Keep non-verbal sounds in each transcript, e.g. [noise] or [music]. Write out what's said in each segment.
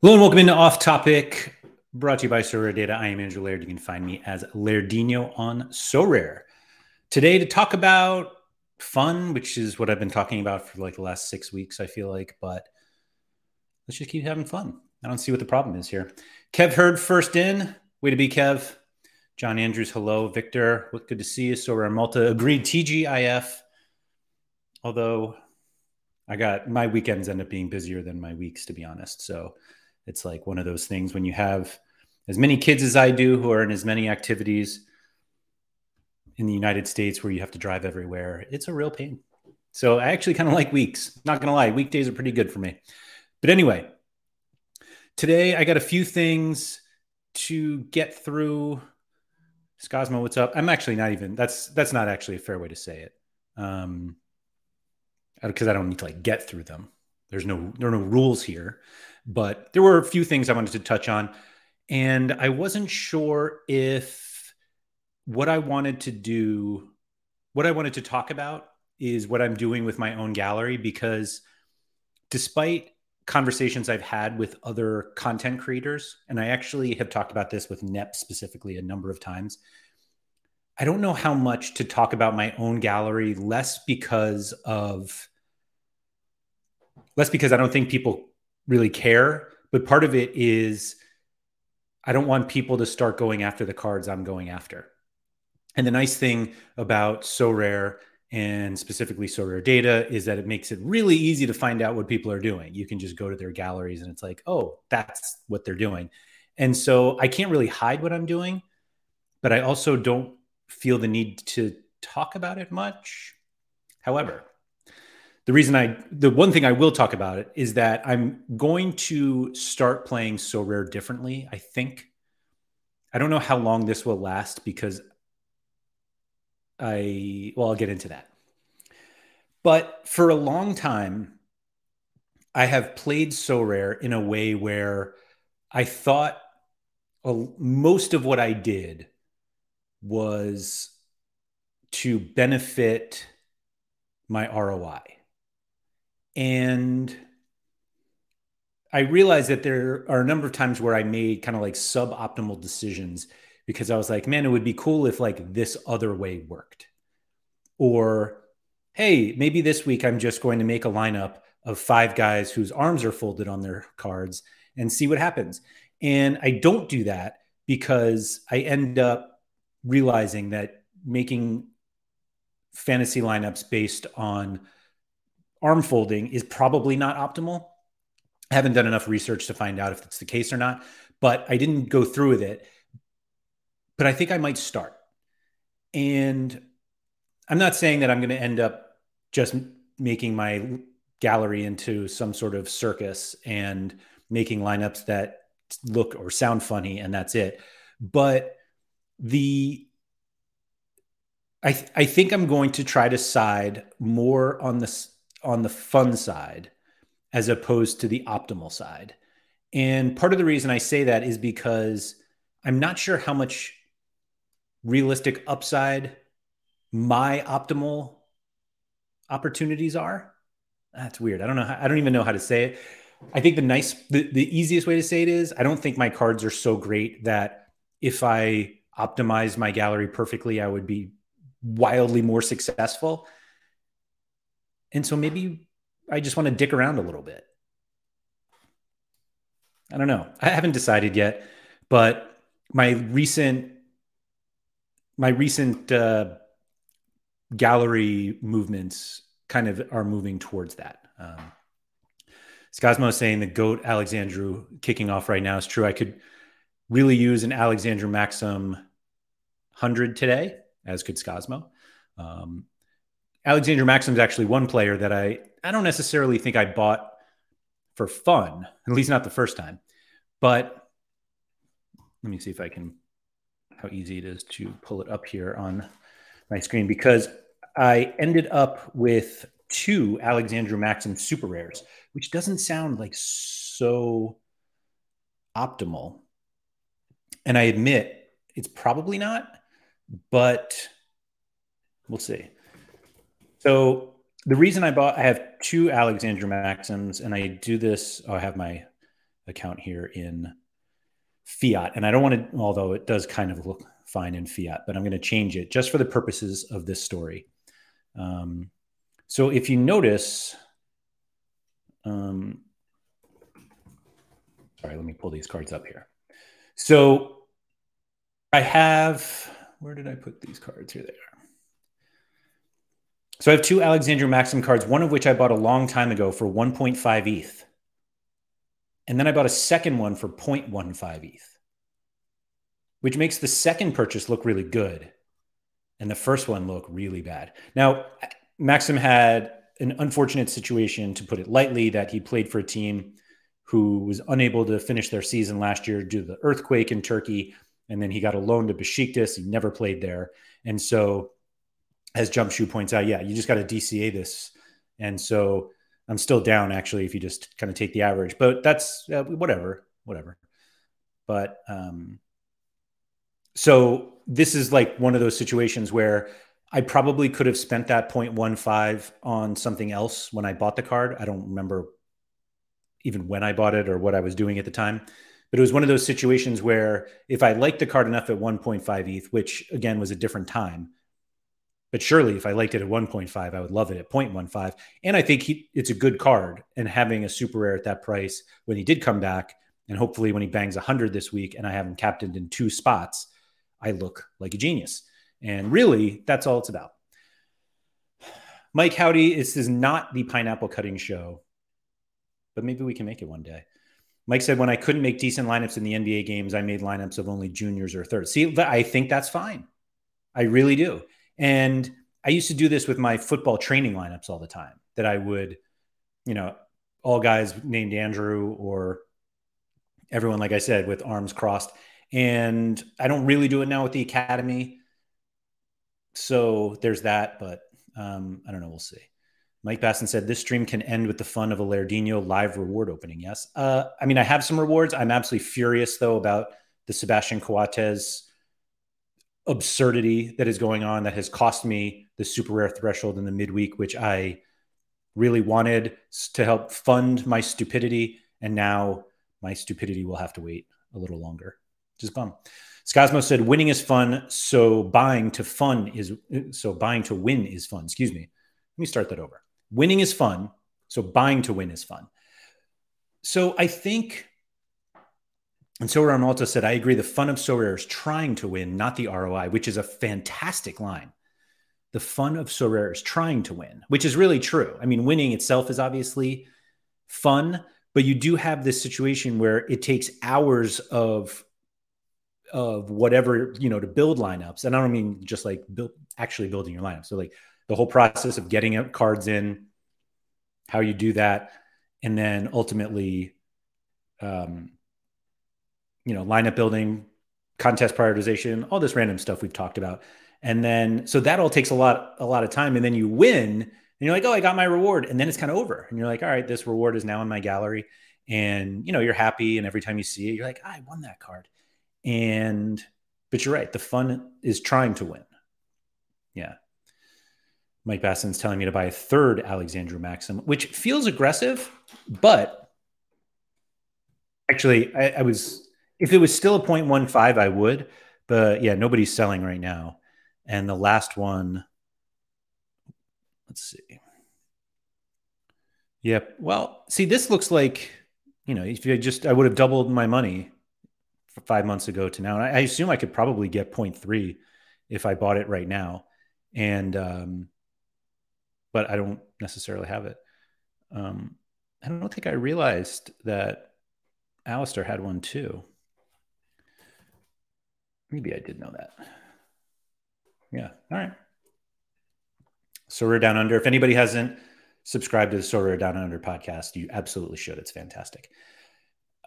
Hello and welcome into Off Topic, brought to you by Sorare Data. I am Andrew Laird. You can find me as Lairdinho on Sorare. Today to talk about fun, which is what I've been talking about for like the last six weeks, I feel like, but let's just keep having fun. I don't see what the problem is here. Kev Heard first in. Way to be, Kev. John Andrews, hello. Victor, good to see you. Sorare Malta agreed TGIF. Although I got my weekends end up being busier than my weeks, to be honest. So it's like one of those things when you have as many kids as I do who are in as many activities in the United States where you have to drive everywhere, it's a real pain. So I actually kind of like weeks. Not going to lie, weekdays are pretty good for me. But anyway, today I got a few things to get through. Scosmo, what's up? I'm actually not even. That's that's not actually a fair way to say it, um, because I don't need to like get through them. There's no there are no rules here. But there were a few things I wanted to touch on. And I wasn't sure if what I wanted to do, what I wanted to talk about is what I'm doing with my own gallery because despite conversations I've had with other content creators, and I actually have talked about this with NEP specifically a number of times. I don't know how much to talk about my own gallery, less because of less because I don't think people really care. But part of it is I don't want people to start going after the cards I'm going after. And the nice thing about Sorare and specifically Sorare Data is that it makes it really easy to find out what people are doing. You can just go to their galleries and it's like, oh, that's what they're doing. And so I can't really hide what I'm doing, but I also don't feel the need to talk about it much. However, the reason I, the one thing I will talk about it is that I'm going to start playing Sorare differently. I think. I don't know how long this will last because I, well, I'll get into that. But for a long time, I have played Sorare in a way where I thought most of what I did was to benefit my ROI. And I realized that there are a number of times where I made kind of like suboptimal decisions because I was like, man, it would be cool if like this other way worked. Or, hey, maybe this week I'm just going to make a lineup of five guys whose arms are folded on their cards and see what happens. And I don't do that because I end up realizing that making fantasy lineups based on arm folding is probably not optimal. I haven't done enough research to find out if it's the case or not, but I didn't go through with it. But I think I might start. And I'm not saying that I'm going to end up just making my gallery into some sort of circus and making lineups that look or sound funny and that's it. But the I, th- I think I'm going to try to side more on this on the fun side as opposed to the optimal side. And part of the reason I say that is because I'm not sure how much realistic upside my optimal opportunities are. That's weird. I don't know. How, I don't even know how to say it. I think the nice, the, the easiest way to say it is I don't think my cards are so great that if I optimize my gallery perfectly, I would be wildly more successful. And so maybe I just want to dick around a little bit. I don't know. I haven't decided yet, but my recent my recent uh, gallery movements kind of are moving towards that. Um, Scosmo is saying the goat Alexandru kicking off right now is true. I could really use an Alexandru Maxim hundred today, as could Scosmo. Um, Alexandru Maxim is actually one player that I I don't necessarily think I bought for fun, at least not the first time. But let me see if I can how easy it is to pull it up here on my screen because I ended up with two Alexandru Maxim super rares, which doesn't sound like so optimal. And I admit it's probably not, but we'll see. So the reason I bought, I have two Alexandru Maxims, and I do this. Oh, I have my account here in fiat. And I don't want to, although it does kind of look fine in fiat, but I'm going to change it just for the purposes of this story. Um, so if you notice, um, sorry, let me pull these cards up here. So I have, where did I put these cards? Here they are. So I have two Alexandru Maxim cards, one of which I bought a long time ago for 1.5 ETH. And then I bought a second one for 0.15 ETH, which makes the second purchase look really good and the first one look really bad. Now, Maxim had an unfortunate situation, to put it lightly, that he played for a team who was unable to finish their season last year due to the earthquake in Turkey. And then he got a loan to Besiktas. He never played there. And so, as Jumpshoe points out, yeah, you just got to DCA this. And so I'm still down actually if you just kind of take the average, but that's uh, whatever, whatever. But um, so this is like one of those situations where I probably could have spent that 0.15 on something else when I bought the card. I don't remember even when I bought it or what I was doing at the time. But it was one of those situations where if I liked the card enough at 1.5 ETH, which again was a different time, but surely if I liked it at 1.5, I would love it at 0.15. And I think he, it's a good card. And having a super rare at that price when he did come back, and hopefully when he bangs 100 this week and I have him captained in two spots, I look like a genius. And really, that's all it's about. Mike Howdy, this is not the pineapple cutting show, but maybe we can make it one day. Mike said, when I couldn't make decent lineups in the NBA games, I made lineups of only juniors or thirds. See, I think that's fine. I really do. And I used to do this with my football training lineups all the time that I would, you know, all guys named Andrew or everyone, like I said, with arms crossed. And I don't really do it now with the academy. So there's that, but um, I don't know. We'll see. Mike Basson said this stream can end with the fun of a Lairdinho live reward opening. Yes. Uh, I mean, I have some rewards. I'm absolutely furious though about the Sebastian Coates absurdity that is going on that has cost me the super rare threshold in the midweek, which I really wanted to help fund my stupidity. And now my stupidity will have to wait a little longer. Just bum. Scosmo said, winning is fun. So buying to fun is, so buying to win is fun. Excuse me. Let me start that over. Winning is fun. So buying to win is fun. So I think, and so Malta said, I agree. The fun of Sorare is trying to win, not the ROI, which is a fantastic line. The fun of Sorare is trying to win, which is really true. I mean, winning itself is obviously fun, but you do have this situation where it takes hours of of whatever you know to build lineups and i don't mean just like build actually building your lineup so like the whole process of getting out cards in how you do that and then ultimately um you know lineup building contest prioritization all this random stuff we've talked about and then so that all takes a lot a lot of time and then you win and you're like oh i got my reward and then it's kind of over and you're like all right this reward is now in my gallery and you know you're happy and every time you see it you're like i won that card and, but you're right. The fun is trying to win. Yeah. Mike Basson's telling me to buy a third Alexandru Maxim, which feels aggressive, but actually, I, I was, if it was still a 0.15, I would. But yeah, nobody's selling right now. And the last one, let's see. Yep. Well, see, this looks like, you know, if you just, I would have doubled my money five months ago to now. And I, assume I could probably get 0.3 if I bought it right now. And, um, but I don't necessarily have it. Um, I don't think I realized that Alistair had one too. Maybe I did know that. Yeah. All right. Sorare Down Under. If anybody hasn't subscribed to the Sorare Down Under podcast, you absolutely should. It's fantastic.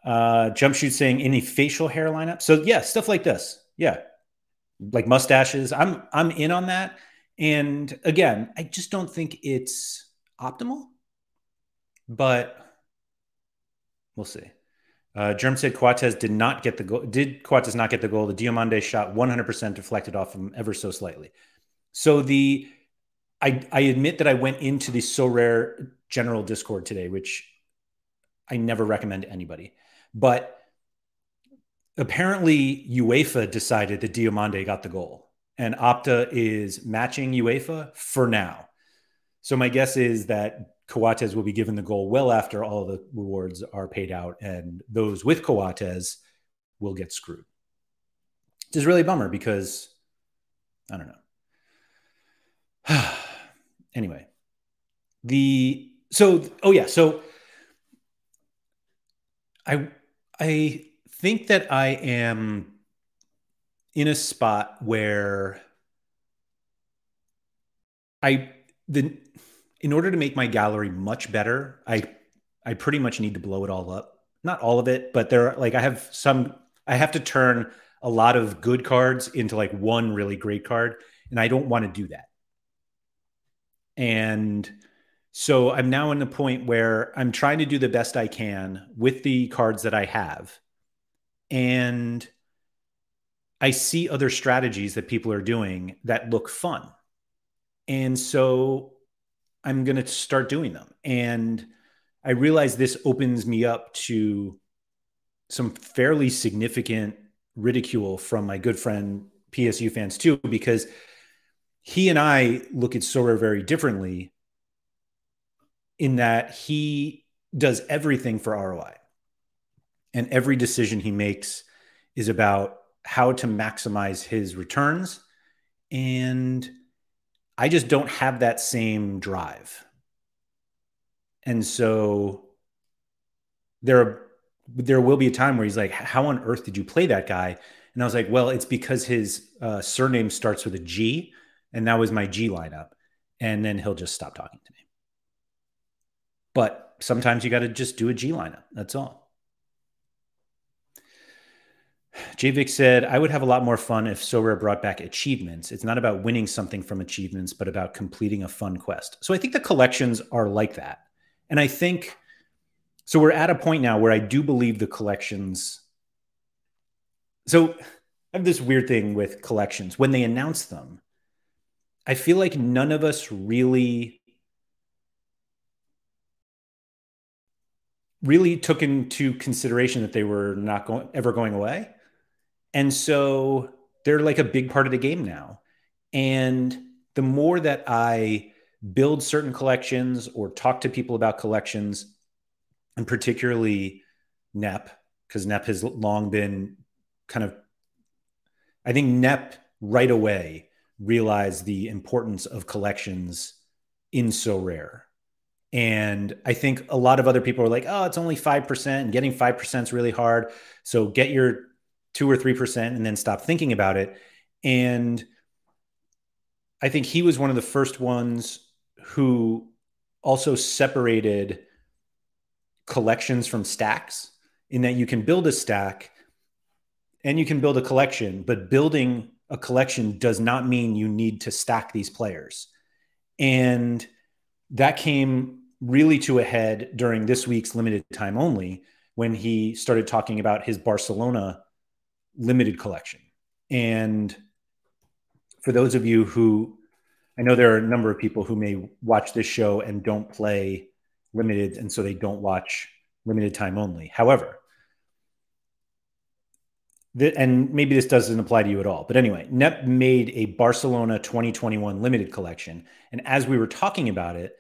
Uh, jump shoot saying any facial hair lineup. So yeah, stuff like this. Yeah, like mustaches. I'm I'm in on that. And again, I just don't think it's optimal, but we'll see. Uh, Germ said Coates did not get the goal. Did Coates not get the goal? The Diomande shot 100% deflected off him ever so slightly. So the I I admit that I went into the Sorare general Discord today, which I never recommend to anybody. But apparently, UEFA decided that Diomande got the goal, and Opta is matching UEFA for now. So my guess is that Coates will be given the goal well after all the rewards are paid out, and those with Coates will get screwed. Which is really a bummer because I don't know. [sighs] anyway, the so oh yeah, so I I think that I am in a spot where I the in order to make my gallery much better, I I pretty much need to blow it all up. Not all of it, but there are like I have some I have to turn a lot of good cards into like one really great card and I don't want to do that. And so I'm now in the point where I'm trying to do the best I can with the cards that I have. And I see other strategies that people are doing that look fun. And so I'm going to start doing them. And I realize this opens me up to some fairly significant ridicule from my good friend PSU fans too, because he and I look at Sorare very differently in that he does everything for ROI. And every decision he makes is about how to maximize his returns. And I just don't have that same drive. And so there there will be a time where he's like, "How on earth did you play that guy?" And I was like, "Well, it's because his uh, surname starts with a G, and that was my G lineup." And then he'll just stop talking to me. But sometimes you got to just do a G lineup. That's all. JVIC said, I would have a lot more fun if Sorare brought back achievements. It's not about winning something from achievements, but about completing a fun quest. So I think the collections are like that. And I think so. We're at a point now where I do believe the collections. So I have this weird thing with collections. When they announce them, I feel like none of us really really took into consideration that they were not going ever going away. And so they're like a big part of the game now. And the more that I build certain collections or talk to people about collections, and particularly NEP, because NEP has long been kind of, I think NEP right away realized the importance of collections in Sorare. And I think a lot of other people are like, oh, it's only 5%, and getting 5% is really hard. So get your two or 3% and then stop thinking about it. And I think he was one of the first ones who also separated collections from stacks in that you can build a stack and you can build a collection, but building a collection does not mean you need to stack these players. And that came really to a head during this week's limited time only when he started talking about his Barcelona limited collection. And for those of you who I know there are a number of people who may watch this show and don't play limited, and so they don't watch limited time only. However, the, and maybe this doesn't apply to you at all, but anyway, NEP made a Barcelona 2021 limited collection. And as we were talking about it,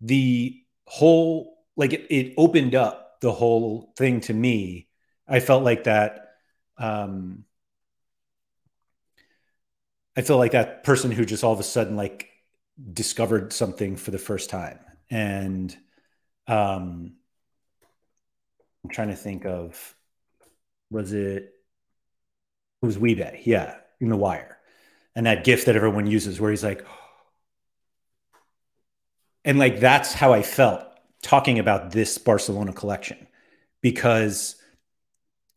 the whole, like it, it opened up the whole thing to me. I felt like that. Um, I feel like that person who just all of a sudden like discovered something for the first time. And um, I'm trying to think of was it it was Wee-Bey, yeah, in the wire. And that gift that everyone uses where he's like, and like that's how I felt talking about this Barcelona collection because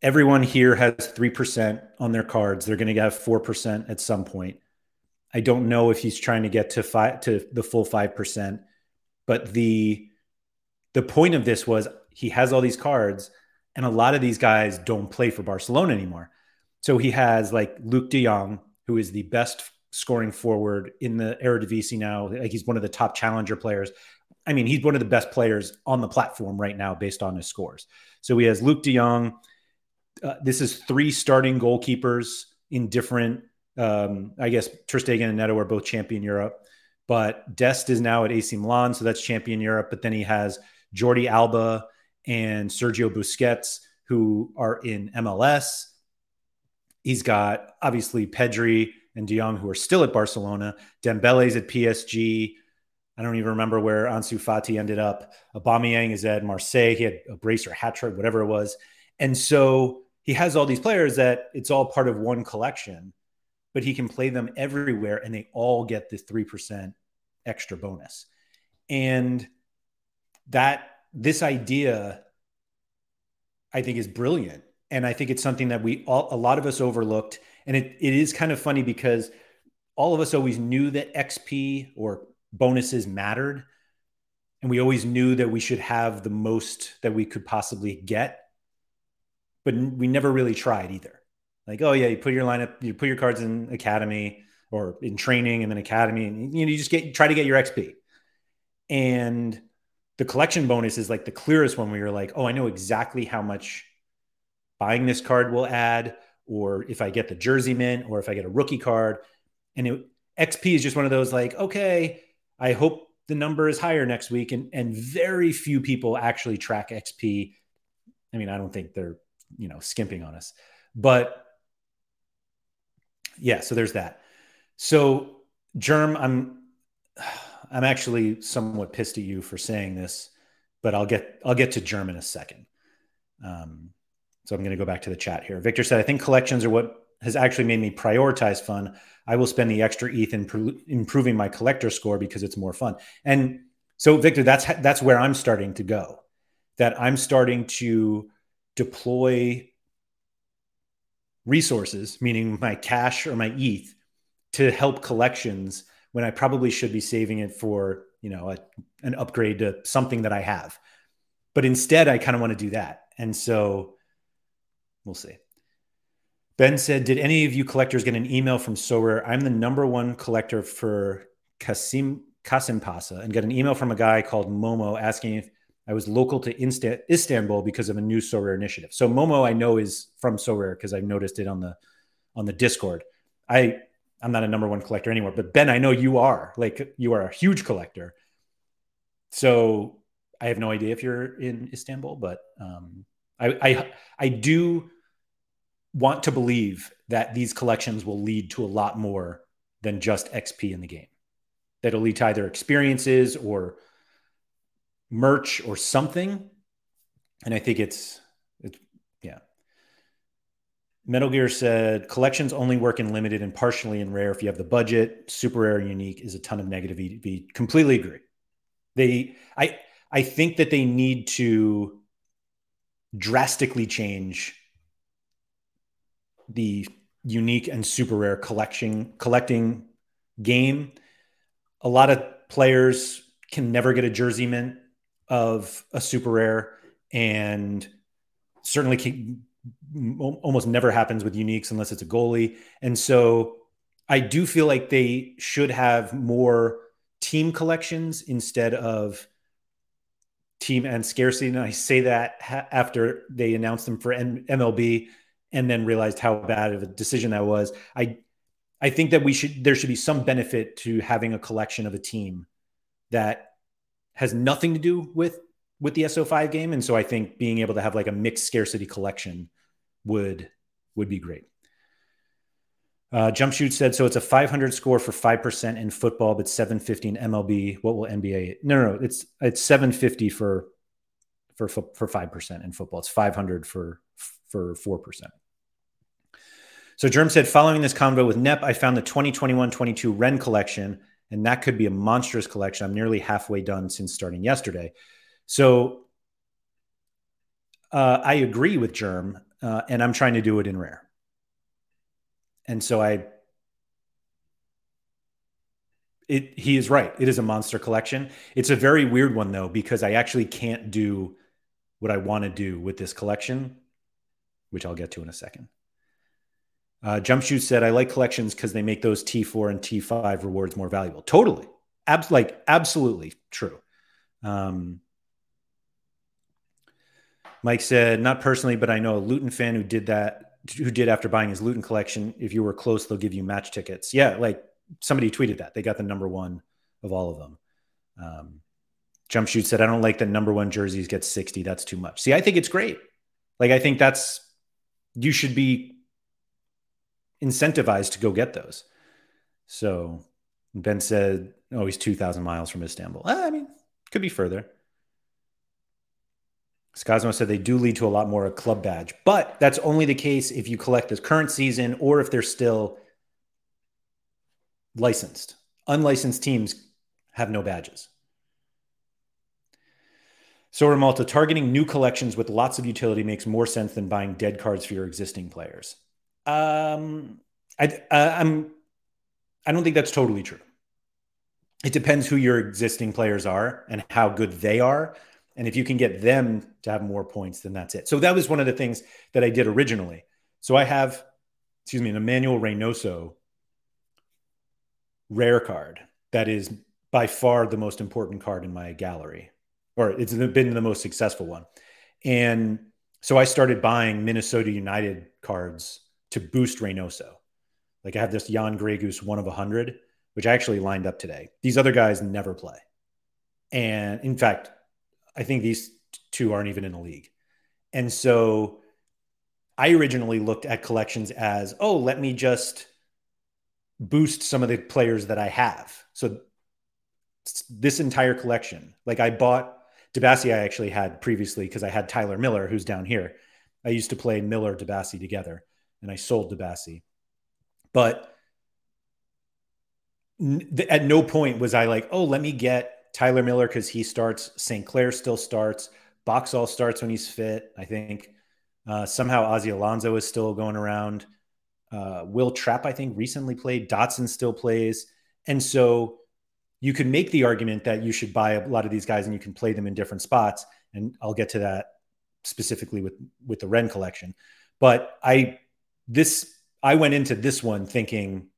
everyone here has 3% on their cards. They're going to have 4% at some point. I don't know if he's trying to get to five to the full 5%, but the the point of this was he has all these cards and a lot of these guys don't play for Barcelona anymore. So he has like Luuk de Jong, who is the best scoring forward in the Eredivisie now. Like he's one of the top challenger players. I mean, he's one of the best players on the platform right now based on his scores. So he has Luuk de Jong. Uh, this is three starting goalkeepers in different. Um, I guess Ter Stegen and Neto are both champion Europe, but Dest is now at AC Milan, so that's champion Europe. But then he has Jordi Alba and Sergio Busquets, who are in MLS. He's got obviously Pedri and De Jong, who are still at Barcelona. Dembele's at PSG. I don't even remember where Ansu Fati ended up. Aubameyang is at Marseille. He had a brace or hat trick, whatever it was. And so he has all these players that it's all part of one collection, but he can play them everywhere and they all get the 3% extra bonus. And that this idea, I think, is brilliant. And I think it's something that we all, a lot of us overlooked. And it, it is kind of funny because all of us always knew that XP or bonuses mattered. And we always knew that we should have the most that we could possibly get. But we never really tried either. Like, oh, yeah, you put your lineup, you put your cards in academy or in training and then academy, and you know, you just get try to get your XP. And the collection bonus is like the clearest one where you're like, oh, I know exactly how much buying this card will add, or if I get the jersey mint, or if I get a rookie card. And it, XP is just one of those like, okay, I hope the number is higher next week. And and very few people actually track XP. I mean, I don't think they're you know skimping on us, but yeah. So there's that. So Germ, I'm I'm actually somewhat pissed at you for saying this, but I'll get I'll get to Germ in a second. Um, so I'm going to go back to the chat here. Victor said, "I think collections are what has actually made me prioritize fun. I will spend the extra ETH in pr- improving my collector score because it's more fun." And so, Victor, that's that's where I'm starting to go. That I'm starting to deploy resources, meaning my cash or my ETH, to help collections when I probably should be saving it for, you know, a, an upgrade to something that I have. But instead, I kind of want to do that. And so we'll see. Ben said, Did any of you collectors get an email from Sorare? I'm the number one collector for Kasim Kasimpasa and got an email from a guy called Momo asking if I was local to Insta- Istanbul because of a new Sorare initiative. So Momo I know is from Sorare because I've noticed it on the on the Discord. I I'm not a number one collector anymore, but Ben, I know you are. Like you are a huge collector. So I have no idea if you're in Istanbul, but um, I, I I do want to believe that these collections will lead to a lot more than just XP in the game. That'll lead to either experiences or merch or something. And I think it's it's yeah. Metal Gear said collections only work in limited and partially in rare if you have the budget. Super rare and unique is a ton of negative EV. Completely agree. They, I, I think that they need to drastically change the unique and super rare collection collecting game. A lot of players can never get a jersey mint of a super rare, and certainly can, almost never happens with uniques unless it's a goalie. And so I do feel like they should have more team collections instead of team and scarcity. And I say that ha- after they announced them for M- MLB and then realized how bad of a decision that was. I I think that we should there should be some benefit to having a collection of a team that has nothing to do with with the SO5 game. And so I think being able to have like a mixed scarcity collection would would be great. Uh, Jump Shoot said so. It's a 500 score for five percent in football, but 750 in MLB. What will NBA? No, no, no. It's it's 750 for for for five percent in football. It's 500 for for four percent. So Germ said, following this convo with Nep, I found the 2021-22 Rennes collection, and that could be a monstrous collection. I'm nearly halfway done since starting yesterday. So uh, I agree with Germ, uh, and I'm trying to do it in rare. And so I, it he is right. It is a monster collection. It's a very weird one though because I actually can't do what I want to do with this collection, which I'll get to in a second. Uh, Jumpshoot said, "I like collections because they make those T4 and T5 rewards more valuable." Totally, Abs- like absolutely true. Um, Mike said, not personally, but I know a Luton fan who did that, who did after buying his Luton collection. If you were close, they'll give you match tickets. Yeah, like somebody tweeted that. They got the number one of all of them. Um, Jump Shoot said, I don't like that number one jerseys get 60. That's too much. See, I think it's great. Like, I think that's, you should be incentivized to go get those. So Ben said, oh, he's 2,000 miles from Istanbul. Eh, I mean, could be further. Scosmo said they do lead to a lot more a club badge, but that's only the case if you collect the current season or if they're still licensed. Unlicensed teams have no badges. So Ramalta, targeting new collections with lots of utility makes more sense than buying dead cards for your existing players. Um, I, uh, I'm, I don't think that's totally true. It depends who your existing players are and how good they are and if you can get them to have more points, then that's it. So that was one of the things that I did originally. So I have, excuse me, an Emmanuel Reynoso rare card that is by far the most important card in my gallery, or it's been the most successful one. And so I started buying Minnesota United cards to boost Reynoso. Like I have this Jan Gregus one of a hundred, which I actually lined up today. These other guys never play. And in fact, I think these two aren't even in the league. And so I originally looked at collections as, oh, let me just boost some of the players that I have. So this entire collection, like I bought Dibassy, I actually had previously because I had Tyler Miller, who's down here. I used to play Miller Dibassy together, and I sold Dibassy. But at no point was I like, oh, let me get Tyler Miller because he starts. St. Clair still starts. Boxall starts when he's fit. I think uh, somehow Ozzie Alonso is still going around. Uh, Wil Trapp, I think, recently played. Dotson still plays, and so you can make the argument that you should buy a lot of these guys and you can play them in different spots. And I'll get to that specifically with with the Rennes collection. But I this I went into this one thinking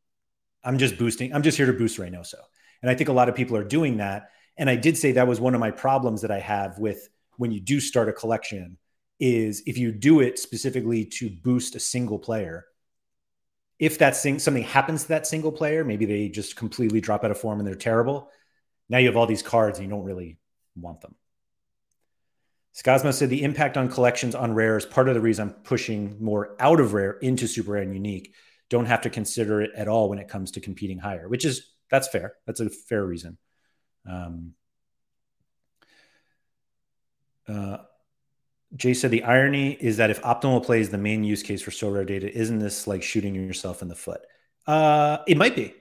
I'm just boosting. I'm just here to boost Reynoso, and I think a lot of people are doing that. And I did say that was one of my problems that I have with when you do start a collection is if you do it specifically to boost a single player, if that thing, something happens to that single player, maybe they just completely drop out of form and they're terrible. Now you have all these cards and you don't really want them. Scosmo said the impact on collections on rare is part of the reason I'm pushing more out of rare into super rare and unique. Don't have to consider it at all when it comes to competing higher, which is that's fair. That's a fair reason. Um, uh, Jay said the irony is that if optimal play is the main use case for Sorare data, isn't this like shooting yourself in the foot? Uh, it might be.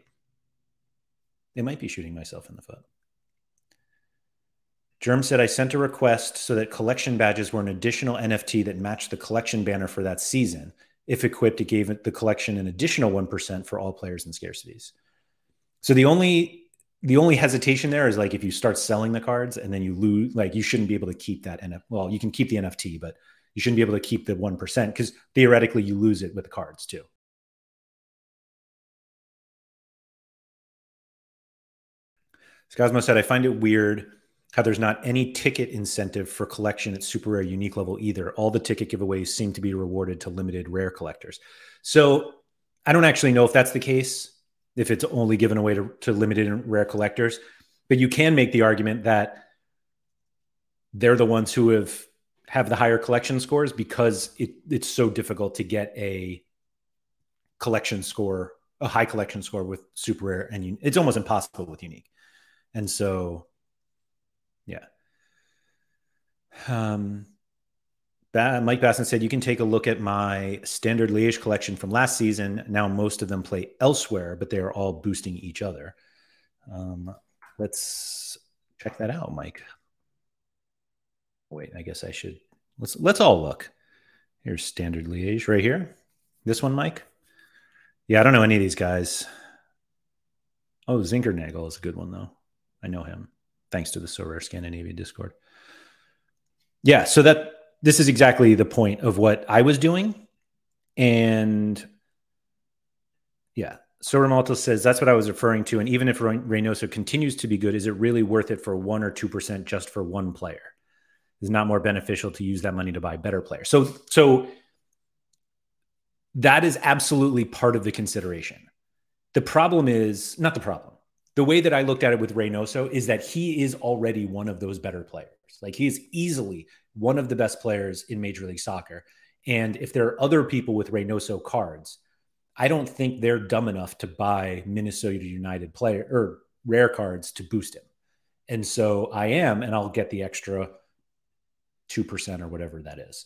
It might be shooting myself in the foot. Germ said I sent a request so that collection badges were an additional NFT that matched the collection banner for that season. If equipped, it gave the collection an additional 1% for all players and scarcities. So the only the only hesitation there is like if you start selling the cards and then you lose, like you shouldn't be able to keep that NFT. Well, you can keep the NFT, but you shouldn't be able to keep the 1% because theoretically you lose it with the cards too. Scosmo said, I find it weird how there's not any ticket incentive for collection at super rare unique level either. All the ticket giveaways seem to be rewarded to limited rare collectors. So I don't actually know if that's the case if it's only given away to, to limited and rare collectors. But you can make the argument that they're the ones who have have the higher collection scores because it, it's so difficult to get a collection score, a high collection score with super rare, and it's almost impossible with unique. And so, yeah. Um, Mike Basson said, You can take a look at my standard Liège collection from last season. Now, most of them play elsewhere, but they are all boosting each other. Um, let's check that out, Mike. Wait, I guess I should. Let's let's all look. Here's standard Liège right here. This one, Mike. Yeah, I don't know any of these guys. Oh, Zinckernagel is a good one though. I know him thanks to the Sorare Scandinavia Discord. Yeah, so that this is exactly the point of what I was doing. And yeah, Soramato says that's what I was referring to. And even if Reynoso continues to be good, is it really worth it for one or two percent just for one player? Is not more beneficial to use that money to buy better players. So, so that is absolutely part of the consideration. The problem is not the problem. The way that I looked at it with Reynoso is that he is already one of those better players. Like he is easily one of the best players in Major League Soccer. And if there are other people with Reynoso cards, I don't think they're dumb enough to buy Minnesota United player or rare cards to boost him. And so I am, and I'll get the extra 2% or whatever that is.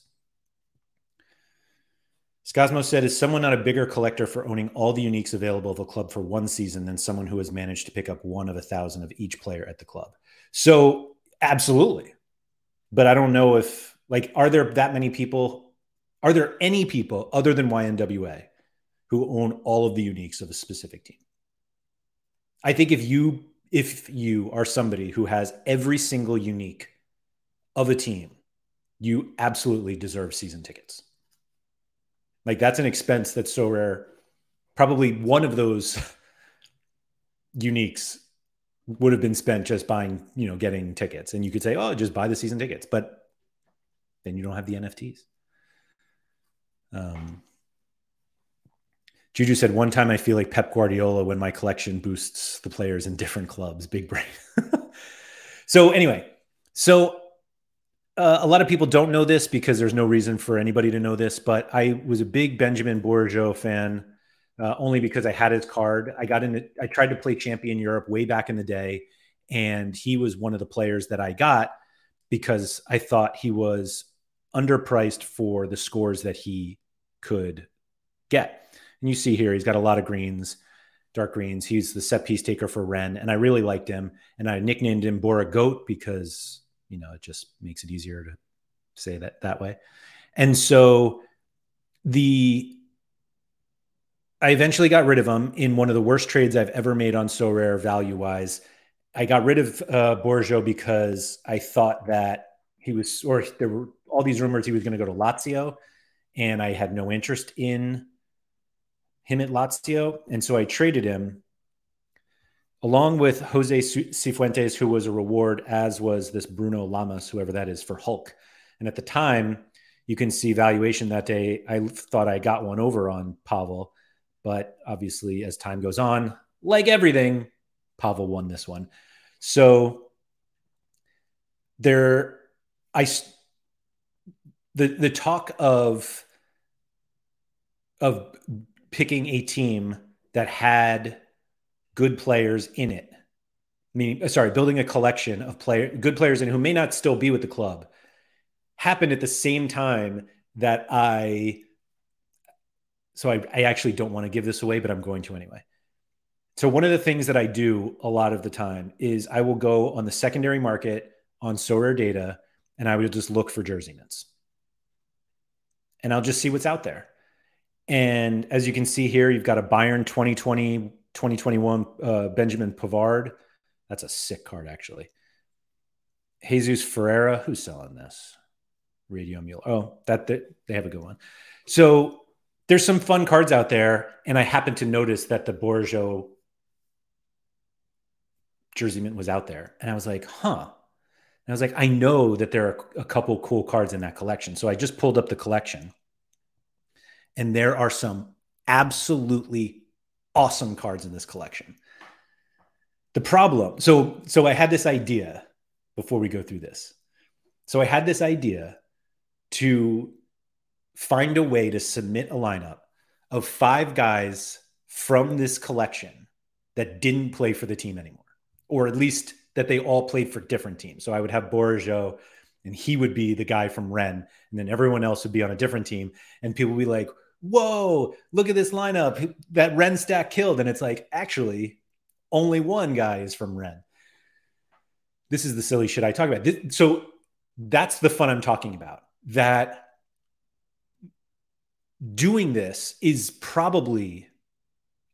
Scosmo said, Is someone not a bigger collector for owning all the uniques available of a club for one season than someone who has managed to pick up one of a thousand of each player at the club? So, absolutely. But I don't know if, like, are there that many people? Are there any people other than YNWA who own all of the uniques of a specific team? I think if you if you are somebody who has every single unique of a team, you absolutely deserve season tickets. Like that's an expense that's so rare. Probably one of those [laughs] uniques would have been spent just buying, you know, getting tickets. And you could say, oh, just buy the season tickets, but then you don't have the NFTs. Um, Juju said, one time I feel like Pep Guardiola when my collection boosts the players in different clubs. Big brain. [laughs] so, anyway, so uh, a lot of people don't know this because there's no reason for anybody to know this, but I was a big Benjamin Bourigeaud fan uh, only because I had his card. I got in, I tried to play Champion Europe way back in the day, and he was one of the players that I got because I thought he was underpriced for the scores that he could get. And you see here, he's got a lot of greens, dark greens. He's the set piece taker for Rennes, and I really liked him. And I nicknamed him Bora Goat because you know, it just makes it easier to say that that way. And so the I eventually got rid of him in one of the worst trades I've ever made on Sorare value wise. I got rid of uh, Bourigeaud because I thought that he was, or there were all these rumors he was going to go to Lazio, and I had no interest in him at Lazio, and so I traded him along with Jose Cifuentes, who was a reward, as was this Bruno Lamas, whoever that is, for Hulk. And at the time, you can see valuation that day. I thought I got one over on Pavel, but obviously, as time goes on, like everything, Pavel won this one. So there, I the the talk of of picking a team that had good players in it. Meaning, uh, sorry, building a collection of player good players in who may not still be with the club happened at the same time that I so I, I actually don't want to give this away, but I'm going to anyway. So one of the things that I do a lot of the time is I will go on the secondary market on Sorare data and I will just look for jersey mints. And I'll just see what's out there. And as you can see here, you've got a Bayern 2020 2021 uh, Benjamin Pavard. That's a sick card, actually. Jesus Ferreira, who's selling this? Radio Mule. Oh, that, that they have a good one. So there's some fun cards out there, and I happened to notice that the Bourigeaud jersey mint was out there, and I was like, huh. And I was like, I know that there are a couple cool cards in that collection. So I just pulled up the collection, and there are some absolutely awesome cards in this collection. The problem, so so I had this idea before we go through this. So I had this idea to find a way to submit a lineup of five guys from this collection that didn't play for the team anymore, or at least that they all played for different teams. So I would have Bourigeaud, and he would be the guy from Rennes, and then everyone else would be on a different team, and people would be like, whoa, look at this lineup that Rennes stack killed. And it's like, actually, only one guy is from Rennes. This is the silly shit I talk about. This, so that's the fun I'm talking about. That doing this is probably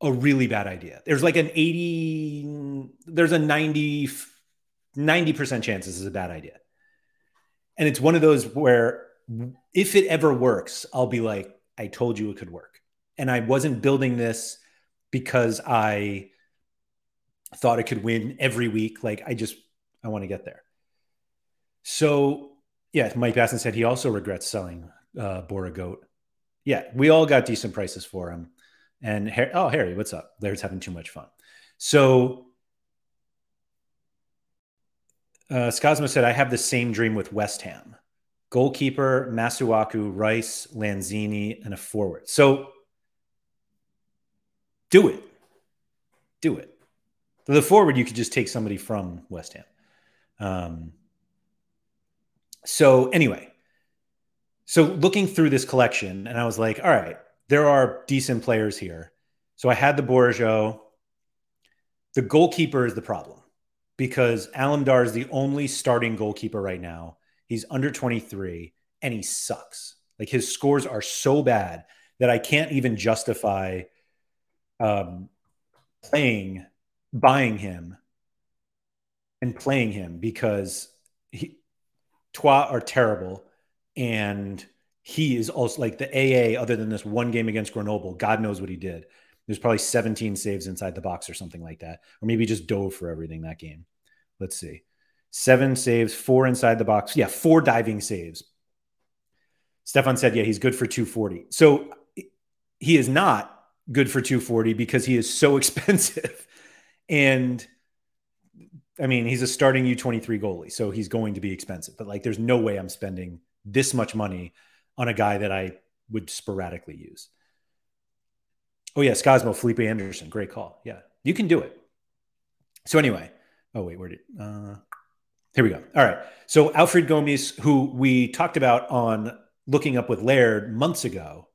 a really bad idea. There's like an 80, there's a 90, 90% chance this is a bad idea. And it's one of those where if it ever works, I'll be like, I told you it could work. And I wasn't building this because I thought it could win every week. Like I just I want to get there. So yeah, Mike Basson said he also regrets selling uh, Bourigeaud. Yeah, we all got decent prices for him. And oh, Harry, what's up? There's having too much fun. So uh, Scosmo said, I have the same dream with West Ham. Goalkeeper, Masuaku, Rice, Lanzini, and a forward. So do it. Do it. The forward, you could just take somebody from West Ham. Um, so anyway, so looking through this collection, and I was like, all right, there are decent players here. So I had the Bourigeaud. The goalkeeper is the problem because Alamdar is the only starting goalkeeper right now. He's under 23 and he sucks. Like his scores are so bad that I can't even justify um, playing, buying him and playing him because he, Troyes are terrible. And he is also like the AA, other than this one game against Grenoble, God knows what he did. There's probably 17 saves inside the box or something like that. Or maybe just dove for everything that game. Let's see. Seven saves, four inside the box. Yeah, four diving saves. Stefan said, yeah, he's good for 240. So he is not good for 240 because he is so [laughs] expensive. and I mean, he's a starting U23 goalie, so he's going to be expensive. But like, there's no way I'm spending this much money on a guy that I would sporadically use. Oh yeah, Scosmo, Felipe Anderson, great call. Yeah, you can do it. So anyway, oh wait, where did? Uh, here we go. All right. So Alfred Gomis, who we talked about on looking up with Laird months ago,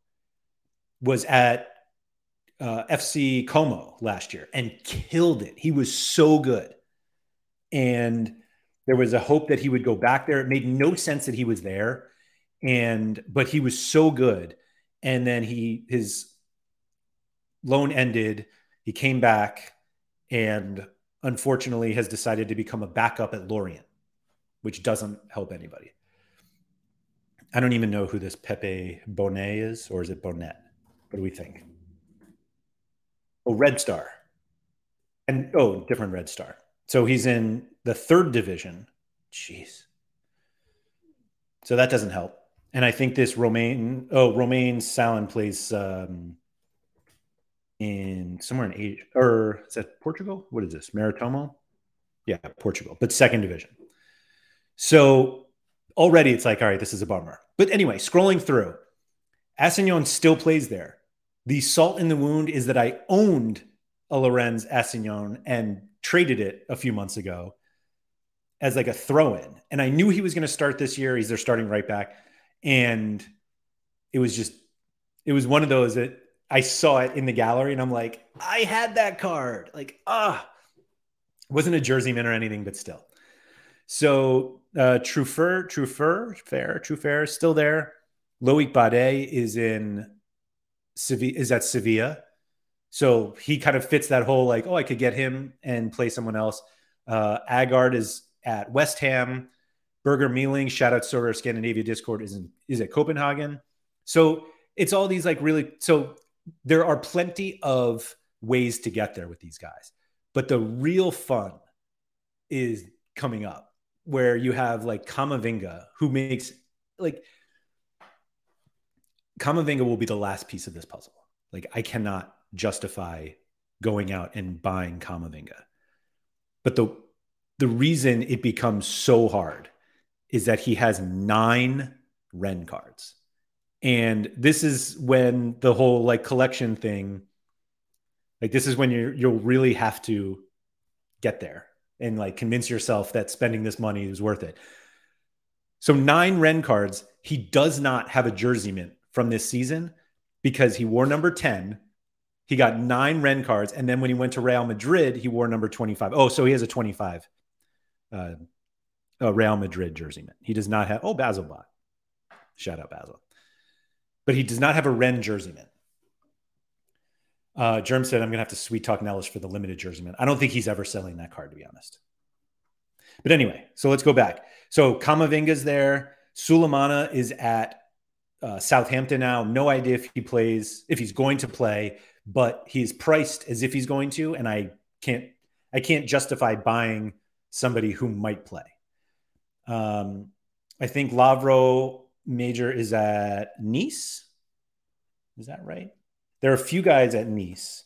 was at uh, FC Como last year and killed it. He was so good. And there was a hope that he would go back there. It made no sense that he was there. And but he was so good. And then he his loan ended. He came back and unfortunately has decided to become a backup at Lorient, which doesn't help anybody. I don't even know who this Pepe Bonet is, or is it Bonet? What do we think? Oh, Red Star. And oh, different Red Star. So he's in the third division. Jeez. So that doesn't help. And I think this Romain, oh, Romain Salin plays um, in somewhere in Asia, or is that Portugal? What is this? Marítimo? Yeah, Portugal, but second division. So already it's like, all right, this is a bummer. But anyway, scrolling through, Assignon still plays there. The salt in the wound is that I owned a Lorenz Assignon and traded it a few months ago as like a throw in. And I knew he was going to start this year. He's their starting right back. And it was just, it was one of those that I saw it in the gallery and I'm like, I had that card. Like, ah, wasn't a jersey mint or anything, but still. So uh Truffert, Truffert, fair, Truffert still there. Loic Bade is in Sevilla, is at Sevilla. So he kind of fits that whole like, oh, I could get him and play someone else. Uh Aguerd is at West Ham. Birger Meling, shout out Sorare Scandinavia Discord, is in, is at Copenhagen. So it's all these like really so there are plenty of ways to get there with these guys. But the real fun is coming up where you have like Kamavinga, who makes like Kamavinga will be the last piece of this puzzle. Like I cannot justify going out and buying Kamavinga. But the the reason it becomes so hard is that he has nine Rennes cards. And this is when the whole like collection thing, like this is when you you'll really have to get there and like convince yourself that spending this money is worth it. So nine Rennes cards, he does not have a jersey mint from this season because he wore number 10. He got nine Rennes cards. And then when he went to Real Madrid, he wore number 25. Oh, so he has a 25 uh, a Real Madrid jersey mint. He does not have, oh, Basil bought. Shout out Basil but he does not have a Rennes jersey mint. Uh, Germ said, I'm going to have to sweet talk Nellis for the limited jersey mint. I don't think he's ever selling that card, to be honest. But anyway, so let's go back. So Kamavinga's there. Sulemana is at uh, Southampton now. No idea if he plays, if he's going to play, but he's priced as if he's going to, and I can't, I can't justify buying somebody who might play. Um, I think Lovro Majer is at Nice. Is that right? There are a few guys at Nice.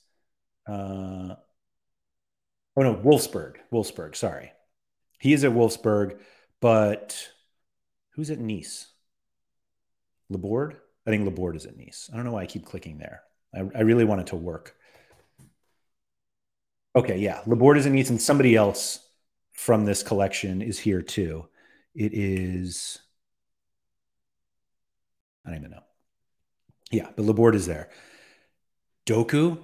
Uh, oh no, Wolfsburg. Wolfsburg. Sorry, he is at Wolfsburg, but who's at Nice? Laborde? I think Laborde is at Nice. I don't know why I keep clicking there. I, I really want it to work. Okay, yeah. Laborde is at Nice, and somebody else from this collection is here too. It is, I don't even know. Yeah, but Laborde is there. Doku,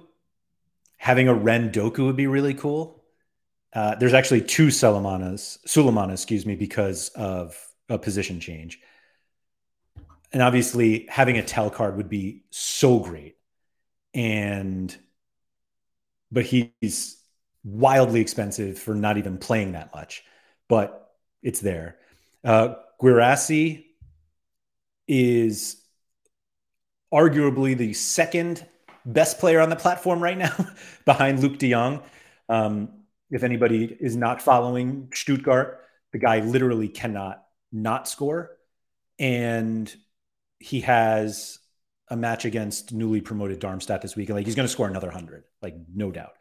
having a Rennes Doku would be really cool. Uh, there's actually two Sulemanas, Sulemana, excuse me, because of a position change. And obviously having a Tel card would be so great. And but he's wildly expensive for not even playing that much but it's there. Uh Guirassy is arguably the second best player on the platform right now [laughs] behind Luuk de Jong um, if anybody is not following Stuttgart the guy literally cannot not score and he has a match against newly promoted Darmstadt this week. Like he's going to score another hundred, like no doubt.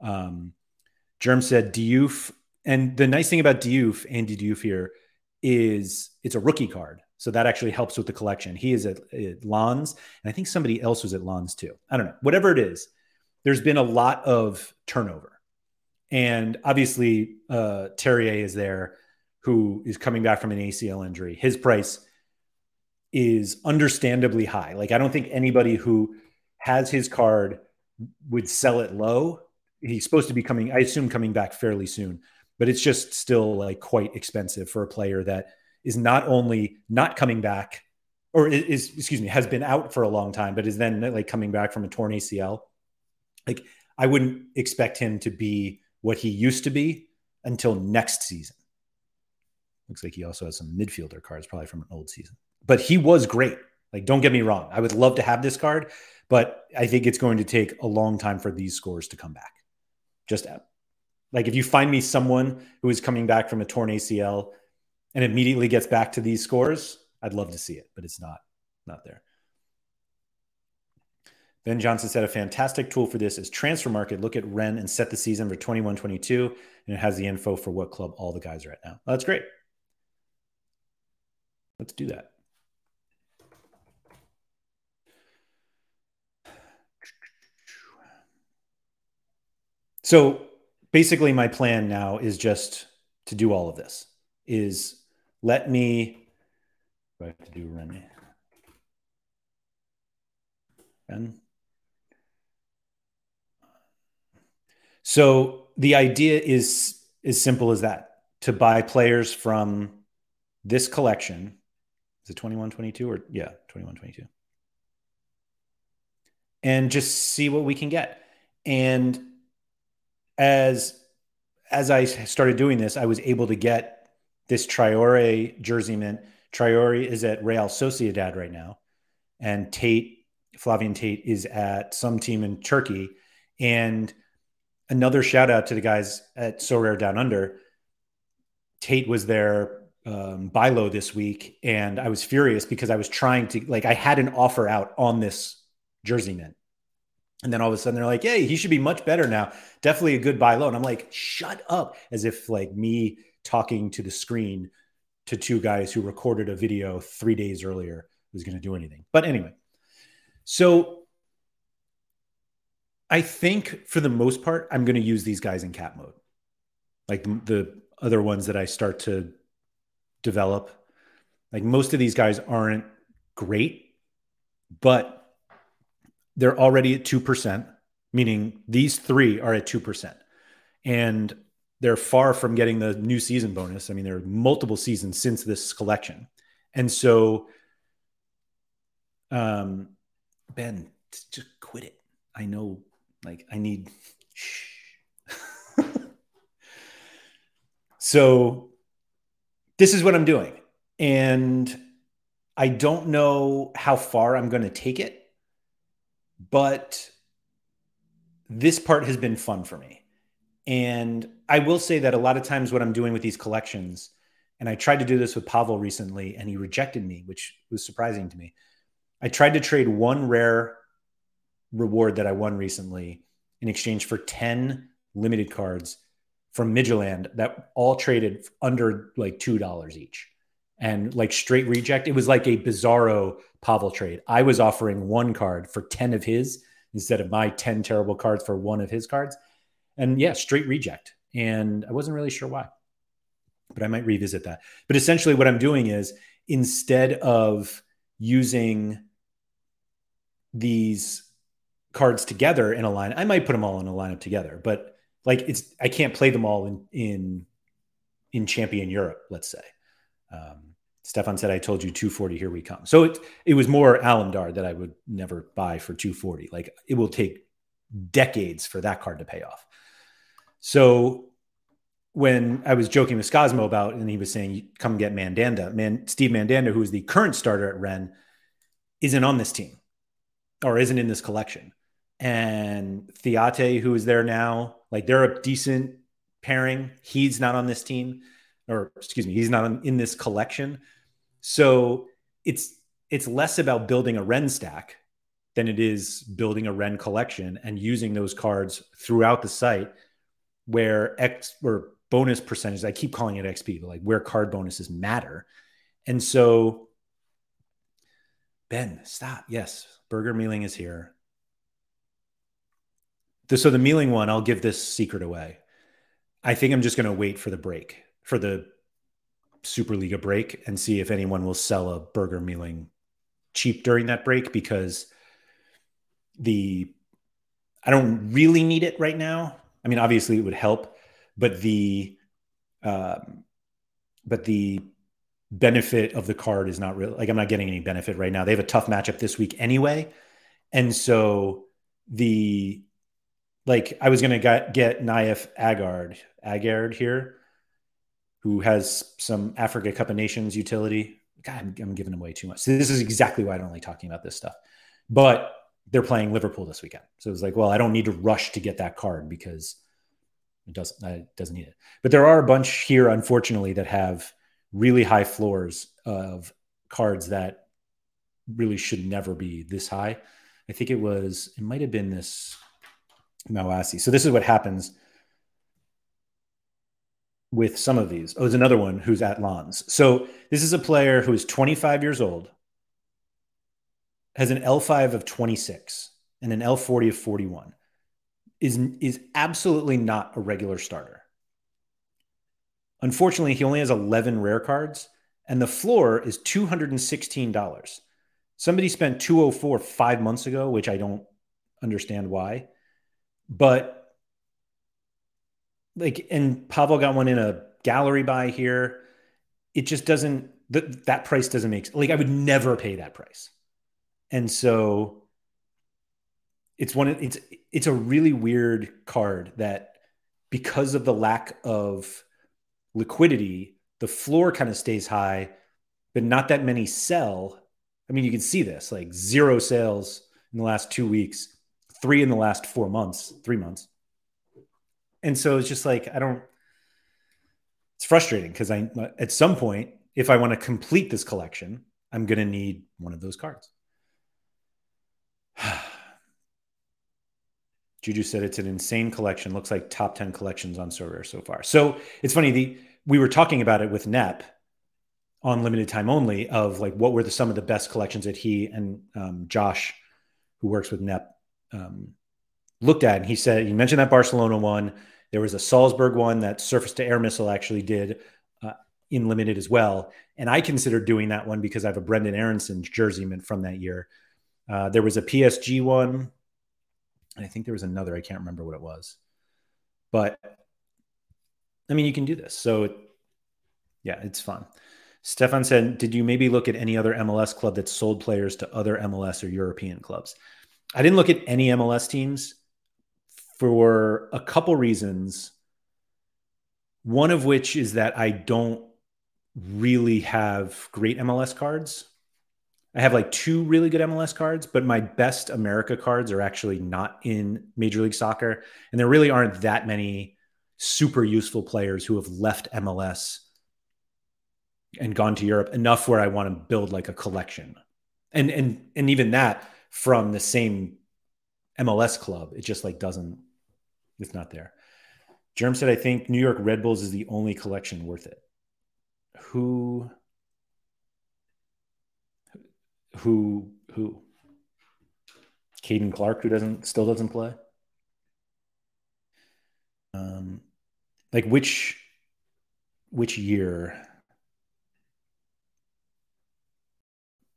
Um, Germ said Diouf, and the nice thing about Diouf, Andy Diouf here, is it's a rookie card, so that actually helps with the collection. He is at, at Lens, and I think somebody else was at Lens too. I don't know. Whatever it is, there's been a lot of turnover, and obviously uh, Terrier is there, who is coming back from an ACL injury. His price is understandably high. Like I don't think anybody who has his card would sell it low. He's supposed to be coming, I assume coming back fairly soon, but it's just still like quite expensive for a player that is not only not coming back or is excuse me, has been out for a long time, but is then like coming back from a torn ACL. Like I wouldn't expect him to be what he used to be until next season. Looks like he also has some midfielder cards, probably from an old season but he was great. Like, don't get me wrong. I would love to have this card, but I think it's going to take a long time for these scores to come back. Just like if you find me someone who is coming back from a torn ACL and immediately gets back to these scores, I'd love to see it, but it's not not there. Ben Johnson said a fantastic tool for this is Transfermarkt. Look at Rennes and set the season for 21 22, and it has the info for what club all the guys are at now. that's great. Let's do that. So basically, my plan now is just to do all of this. Is let me. I have to do Remy. Ben. So the idea is as simple as that: to buy players from this collection. Is it 21, 22 or yeah, 21, 22. And just see what we can get. And as as I started doing this, I was able to get this Traore jersey mint. Traore is at Real Sociedad right now, and Tait, Flavien Tait, is at some team in Turkey. And another shout out to the guys at Sorare Down Under. Tait was there um, buy low this week, and I was furious because I was trying to like I had an offer out on this jersey mint, and then all of a sudden they're like, "Hey, he should be much better now. Definitely a good buy low." And I'm like, "Shut up!" As if like me talking to the screen to two guys who recorded a video three days earlier was going to do anything. But anyway, so I think for the most part, I'm going to use these guys in cat mode, like the, the other ones that I start to develop. Like most of these guys aren't great, but they're already at 2%, meaning these three are at 2%. And they're far from getting the new season bonus. I mean, there are multiple seasons since this collection. And so, um, Ben, just quit it. I know, like, I need. [laughs] so, this is what I'm doing. And I don't know how far I'm going to take it, but this part has been fun for me. And I will say that a lot of times what I'm doing with these collections, and I tried to do this with Pavel recently, and he rejected me, which was surprising to me. I tried to trade one rare reward that I won recently in exchange for 10 limited cards from Midtjylland that all traded under like $2 each and like straight reject. It was like a bizarro Pavel trade. I was offering one card for 10 of his instead of my 10 terrible cards for one of his cards. And yeah, straight reject. And I wasn't really sure why, but I might revisit that. But essentially, what I'm doing is instead of using these cards together in a line, I might put them all in a lineup together, but like it's, I can't play them all in, in, in champion Europe, let's say. Um, Stefan said, I told you 240, here we come. So it, it was more Alemdar that I would never buy for 240. Like it will take decades for that card to pay off. So when I was joking with Scosmo about, and he was saying, come get Mandanda, man, Steve Mandanda, who is the current starter at Rennes, isn't on this team or isn't in this collection. And Theate, who is there now, like they're a decent pairing. He's not on this team or excuse me, he's not in this collection. So it's it's less about building a Rennes stack than it is building a Rennes collection and using those cards throughout the site where X or bonus percentage, I keep calling it XP, but like where card bonuses matter. And so Ben, stop. Yes, Birger Meling is here. The, so the Meling one, I'll give this secret away. I think I'm just going to wait for the break for the Superliga break and see if anyone will sell a Birger Meling cheap during that break because the I don't really need it right now. I mean, obviously it would help, but the um, but the benefit of the card is not real. Like I'm not getting any benefit right now. They have a tough matchup this week anyway, and so the like I was gonna get, get Nayef Aguerd Aguerd here who has some Africa Cup of Nations utility. God, I'm, I'm giving away too much. So this is exactly why I don't like talking about this stuff. But they're playing Liverpool this weekend, so it's like, well, I don't need to rush to get that card because it doesn't it doesn't need it. But there are a bunch here, unfortunately, that have really high floors of cards that really should never be this high. I think it was it might have been this Mawasi. So this is what happens with some of these. Oh, there's another one who's at Lens. So this is a player who is 25 years old, has an L5 of 26 and an L40 of 41. Is, is absolutely not a regular starter. Unfortunately, he only has 11 rare cards, and the floor is $216. Somebody spent 204 five months ago, which I don't understand why. But like and Pavel got one in a gallery buy here. It just doesn't that that price doesn't make like I would never pay that price. And so it's one it's it's a really weird card that because of the lack of liquidity, the floor kind of stays high, but not that many sell. I mean, you can see this like zero sales in the last two weeks, three in the last four months, three months. And so it's just like I don't. It's frustrating because I at some point, if I want to complete this collection, I'm going to need one of those cards. [sighs] Juju said it's an insane collection. Looks like top 10 collections on Sorare so far. So it's funny. The we were talking about it with Nep on limited time only of like what were the some of the best collections that he and um, Josh, who works with Nep, um, looked at. And he said he mentioned that Barcelona one. There was a Salzburg one that surface to air missile actually did uh, in limited as well. And I considered doing that one because I have a Brendan Aaronson jersey mint from that year. Uh, there was a PSG one. And I think there was another. I can't remember what it was. But I mean, you can do this. So yeah, it's fun. Stefan said, Did you maybe look at any other MLS club that sold players to other MLS or European clubs? I didn't look at any MLS teams for a couple reasons. One of which is that I don't really have great MLS cards. I have like two really good MLS cards, but my best America cards are actually not in Major League Soccer. And there really aren't that many super useful players who have left MLS and gone to Europe enough where I want to build like a collection. And and and even that from the same MLS club, it just like doesn't it's not there. Germ said I think New York Red Bulls is the only collection worth it. Who who who? Caden Clark, who doesn't still doesn't play. Um, like which which year?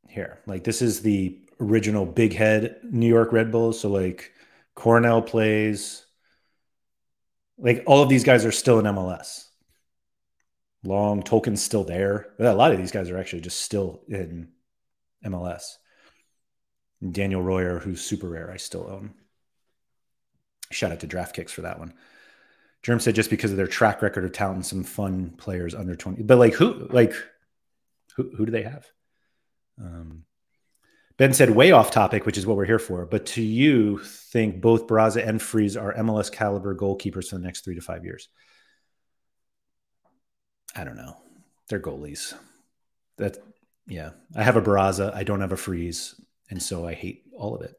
Here, like this is the original big head New York Red Bulls. So like Cornell plays. Like all of these guys are still in MLS. Long Tolkin's still there. A lot of these guys are actually just still in MLS. Daniel Royer, who's super rare, I still own. Shout out to Draft Kicks for that one. Germ said just because of their track record of talent and some fun players under 20. But like who like who who do they have? Um, ben said way off topic, which is what we're here for. But to you, think both Barraza and Freese are MLS caliber goalkeepers for the next three to five years? I don't know. They're goalies. That yeah, I have a Barraza. I don't have a Freese, and so I hate all of it.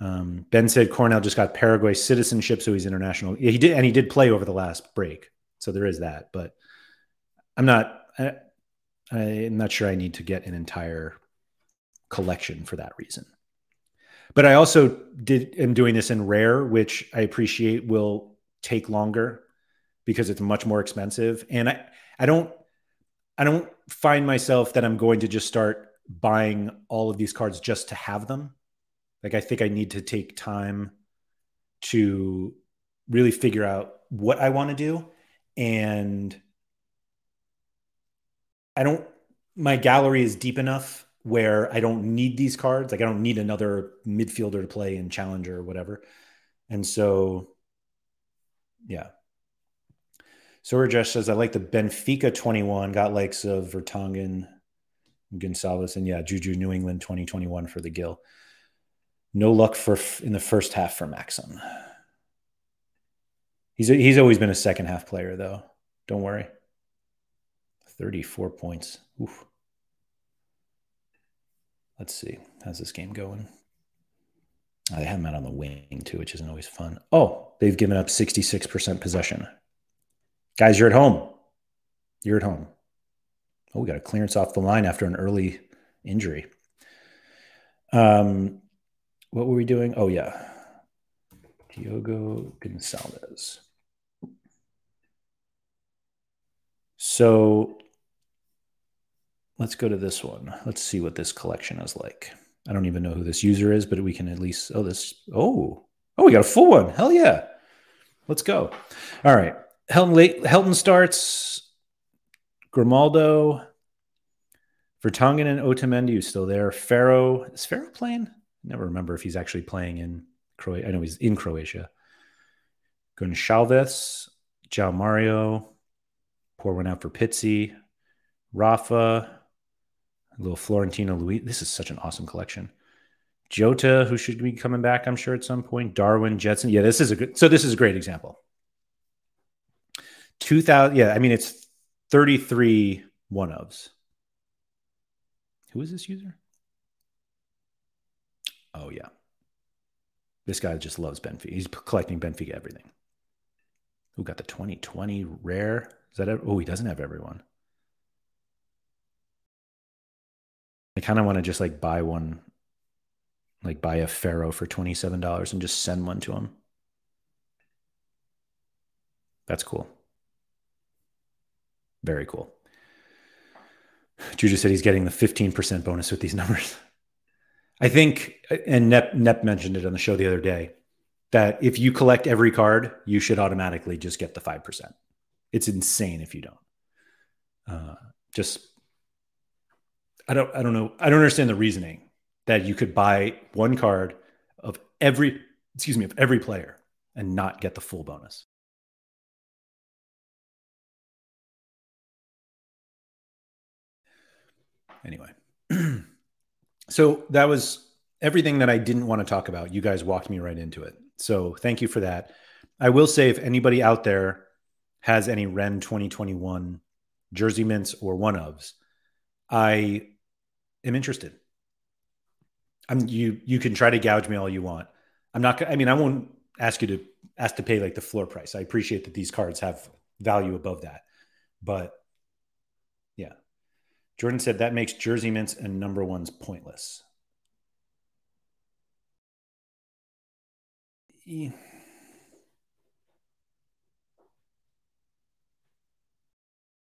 Um, ben said Cornell just got Paraguay citizenship, so he's international. He did, and he did play over the last break, so there is that. But I'm not. I, I'm not sure I need to get an entire collection for that reason. But I also did am doing this in rare, which I appreciate will take longer because it's much more expensive, and I I don't I don't find myself that I'm going to just start buying all of these cards just to have them. Like I think I need to take time to really figure out what I want to do and I don't my gallery is deep enough where I don't need these cards. Like I don't need another midfielder to play in challenger or whatever. And so yeah, Sorajesh says, I like the Benfica 21, got likes of Vertonghen, Gonçalves, and yeah, Juju New England 2021 for the Gil. No luck for in the first half for Maxim. He's, he's always been a second half player, though. Don't worry. 34 points. Oof. Let's see. How's this game going? Oh, they have him out on the wing, too, which isn't always fun. Oh, they've given up 66% possession. Guys, you're at home. You're at home. Oh, we got a clearance off the line after an early injury. Um, what were we doing? Oh, yeah. Diogo Gonçalves. So let's go to this one. Let's see what this collection is like. I don't even know who this user is, but we can at least. Oh, this. Oh, oh, we got a full one. Hell yeah. Let's go. All right. Helton, late, Helton starts. Grimaldo, Vertonghen and Otamendi still there. Ferro is Ferro playing? never remember if he's actually playing in Croatia. I know he's in Croatia. Gonçalves, João Mario, pour one out for Pizzi, Rafa, little Florentino Luis. This is such an awesome collection. Jota, who should be coming back, I'm sure at some point. Darwin, Jetson. Yeah, this is a good. So this is a great example. 2000 yeah i mean it's 33 one ofs. Who is this user? Oh yeah. This guy just loves benfica he's collecting benfica everything. Who got the 2020 rare? Is that ever, oh he doesn't have everyone. I kind of want to just like buy one like buy a Ferro for $27 and just send one to him. That's cool very cool. Juju said he's getting the 15% bonus with these numbers. [laughs] I think, and Nep, Nep mentioned it on the show the other day, that if you collect every card, you should automatically just get the 5%. It's insane if you don't. Uh, just, I don't, I don't know. I don't understand the reasoning that you could buy one card of every, excuse me, of every player and not get the full bonus. Anyway, [clears throat] So that was everything that I didn't want to talk about. You guys walked me right into it. So thank you for that. I will say if anybody out there has any Rennes 2021 jersey mints or one ofs, I am interested. I'm you you can try to gouge me all you want. I'm not I mean I won't ask you to ask to pay like the floor price. I appreciate that these cards have value above that. But. Jordan said that makes jersey mints and number ones pointless.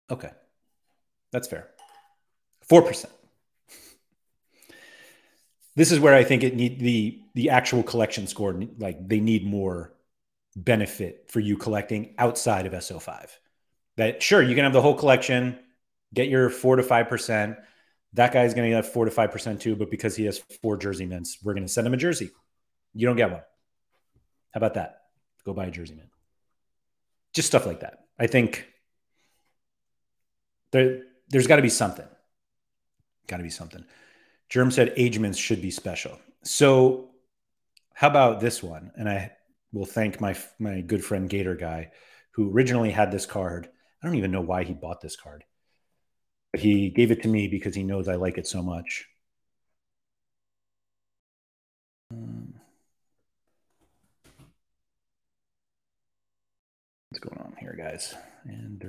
Okay. That's fair. 4%. This is where I think it need the the actual collection score like they need more benefit for you collecting outside of SO5. That sure you can have the whole collection, get your 4 to 5%. That guy's going to have 4 to 5% too, but because he has four jersey mints, we're going to send him a jersey. You don't get one. How about that? Go buy a jersey mint. Just stuff like that. I think there, there's got to be something. Got to be something. Germ said agements should be special. So, how about this one? And I will thank my my good friend Gator guy, who originally had this card. I don't even know why he bought this card, but he gave it to me because he knows I like it so much. Um, what's going on here, guys? And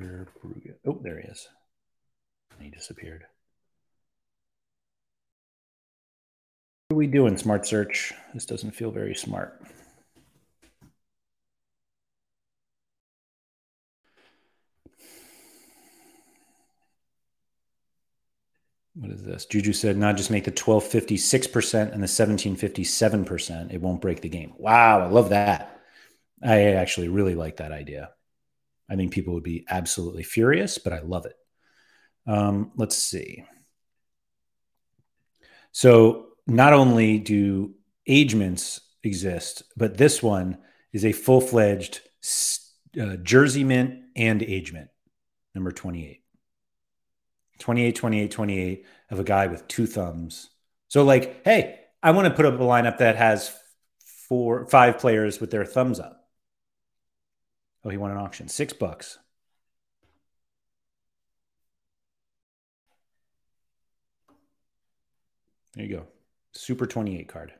oh, there he is. He disappeared. What are we doing, Smart Search? This doesn't feel very smart. What is this? Juju said, not just make the 1256% and the 1757%. It won't break the game. Wow, I love that. I actually really like that idea. I think people would be absolutely furious, but I love it. Um, let's see. So not only do agements exist, but this one is a full fledged uh, jersey mint and age mint, number 28. 28, 28, 28 of a guy with two thumbs. So, like, hey, I want to put up a lineup that has four, five players with their thumbs up. Oh, he won an auction. Six bucks. There you go. Super 28 card.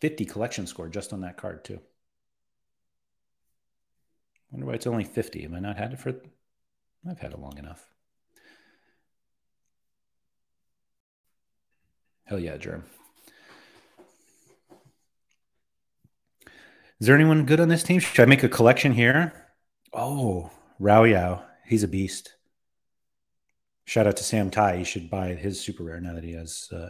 50 collection score just on that card, too. Wonder why it's only 50. Have I not had it for. I've had it long enough. Hell yeah, Germ. Is there anyone good on this team? Should I make a collection here? Oh, Rao Yao. He's a beast. Shout out to Sam Tai. He should buy his super rare now that he has uh.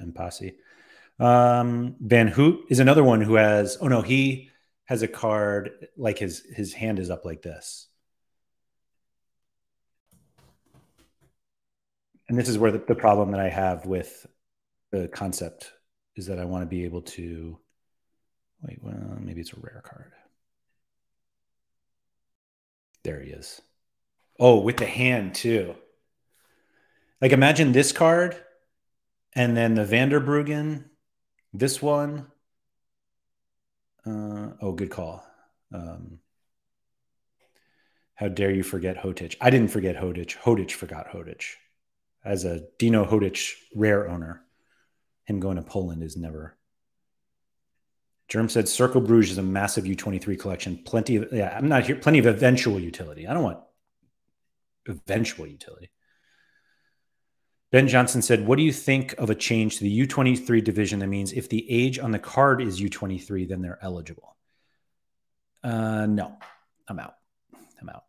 Um, Vanhoutte is another one who has. Oh no, he has a card like his his hand is up like this. And this is where the, the problem that I have with the concept is that I want to be able to wait. Well, maybe it's a rare card. There he is. Oh, with the hand too. Like imagine this card and then the Vanderbruggen, this one. Uh, oh, good call. Um, how dare you forget Hotic? I didn't forget Hotic. Hotic forgot Hotic. As a Dino Hotic rare owner, him going to Poland is never. Germ said Cercle Brugge is a massive U23 collection. Plenty of, yeah, I'm not here, plenty of eventual utility. I don't want eventual utility. Ben Johnson said, What do you think of a change to the U23 division that means if the age on the card is U23, then they're eligible? Uh, no, I'm out. I'm out.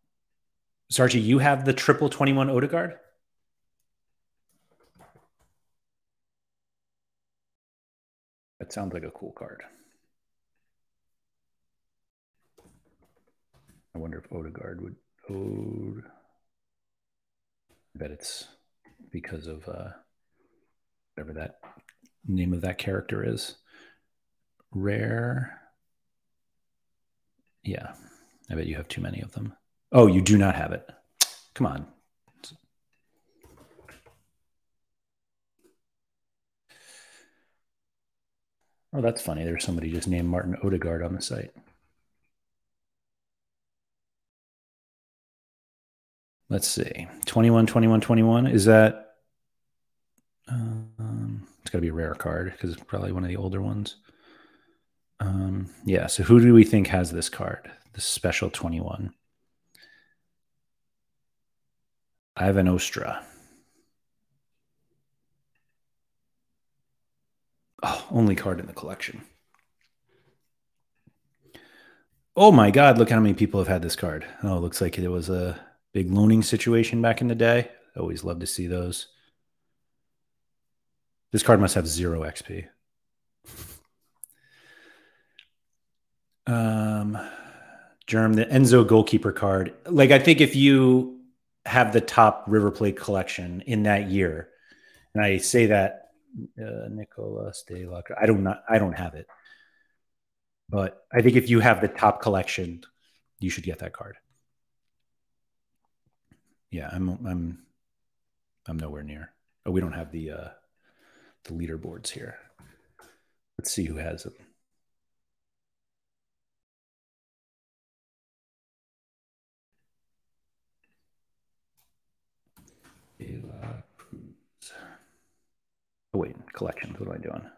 Sarchi, you have the triple 21 Odegaard? That sounds like a cool card. I wonder if Odegaard would. Ode. I bet it's because of uh, whatever that name of that character is. Rare. Yeah, I bet you have too many of them. Oh, you do not have it. Come on. Oh, that's funny. There's somebody just named Martin Odegaard on the site. Let's see. 21, 21, 21. Is that um, it's got to be a rare card because it's probably one of the older ones. Um, yeah. So who do we think has this card? The special 21. Ivan Ostra. Oh, only card in the collection. Oh my God, look how many people have had this card. Oh, looks like it was a big loaning situation back in the day. Always love to see those. This card must have zero XP. Um, Germ, the Enzo goalkeeper card. Like, I think if you have the top River Plate collection in that year, and I say that uh, Nicolas de la I don't not I don't have it, but I think if you have the top collection, you should get that card. Yeah, I'm I'm I'm nowhere near. Oh, we don't have the uh, the leaderboards here. Let's see who has them. Oh, wait, collections. What am I doing?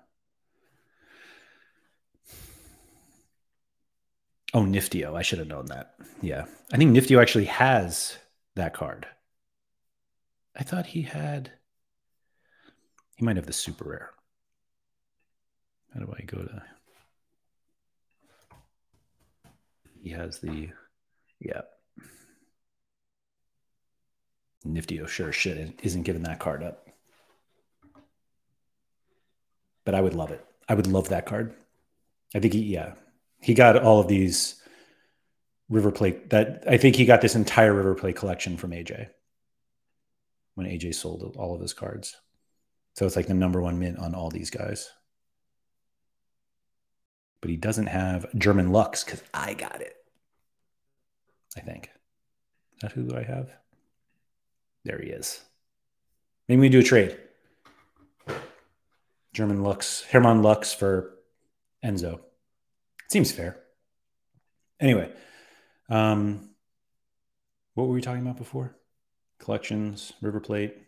Oh, Niftio. I should have known that. Yeah. I think Niftio actually has that card. I thought he had. He might have the super rare. How do I go to. He has the. Yeah. Niftio sure shit isn't giving that card up but I would love it. I would love that card. I think he, yeah, he got all of these River Plate. That I think he got this entire River Plate collection from AJ when AJ sold all of his cards. So it's like the number one mint on all these guys. But he doesn't have German Lux because I got it. I think. Is that who I have? There he is. Maybe we do a trade. German Lux, Hermann Lux for Enzo. Seems fair. Anyway, um, what were we talking about before? Collections, River Plate.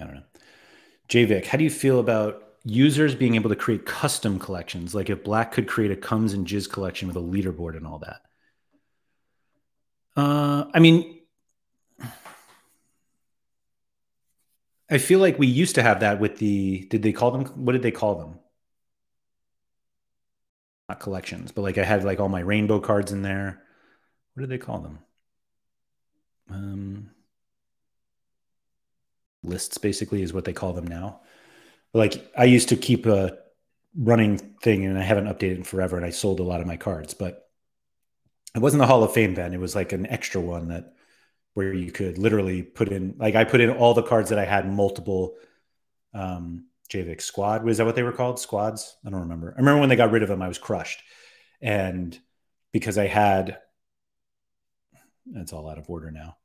I don't know. JVIC, how do you feel about users being able to create custom collections? Like if Black could create a comes and jizz collection with a leaderboard and all that. Uh, I mean, I feel like we used to have that with the. Did they call them? What did they call them? Not collections, but like I had like all my rainbow cards in there. What did they call them? Um, lists basically is what they call them now. Like I used to keep a running thing, and I haven't updated in forever, and I sold a lot of my cards, but it wasn't the Hall of Fame then. It was like an extra one that where you could literally put in like I put in all the cards that I had multiple um JVIC squad. Was that what they were called? Squads? I don't remember. I remember when they got rid of them, I was crushed. And because I had that's all out of order now.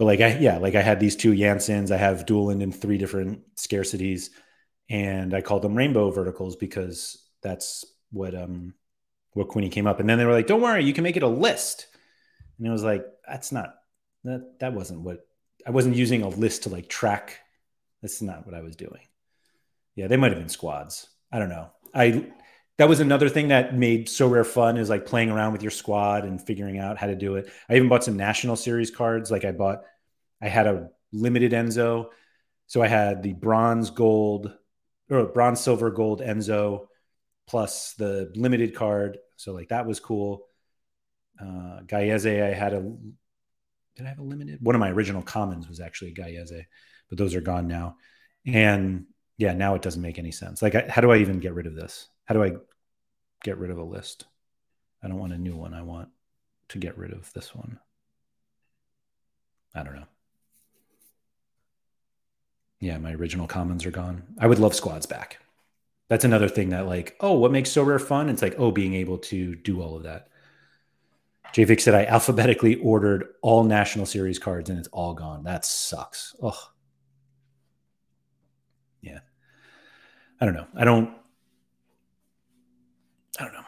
But like I yeah, like I had these two Janssens, I have Dueland in three different scarcities, and I called them rainbow verticals because that's what um what Queenie came up. And then they were like, Don't worry, you can make it a list. And it was like, that's not that that wasn't what I wasn't using a list to like track. That's not what I was doing. Yeah, they might have been squads. I don't know. I that was another thing that made Sorare fun is like playing around with your squad and figuring out how to do it. I even bought some national series cards. Like I bought, I had a limited Enzo, so I had the bronze, gold, or bronze, silver, gold Enzo, plus the limited card. So like that was cool. Uh, Gaiese, I had a did I have a limited? One of my original commons was actually Gaiese, but those are gone now. And yeah, now it doesn't make any sense. Like, how do I even get rid of this? How do I get rid of a list? I don't want a new one. I want to get rid of this one. I don't know. Yeah, my original commons are gone. I would love squads back. That's another thing that, like, oh, what makes Sorare fun? It's like, oh, being able to do all of that. JVIC said I alphabetically ordered all National Series cards and it's all gone. That sucks. Oh, yeah. I don't know. I don't. I don't know.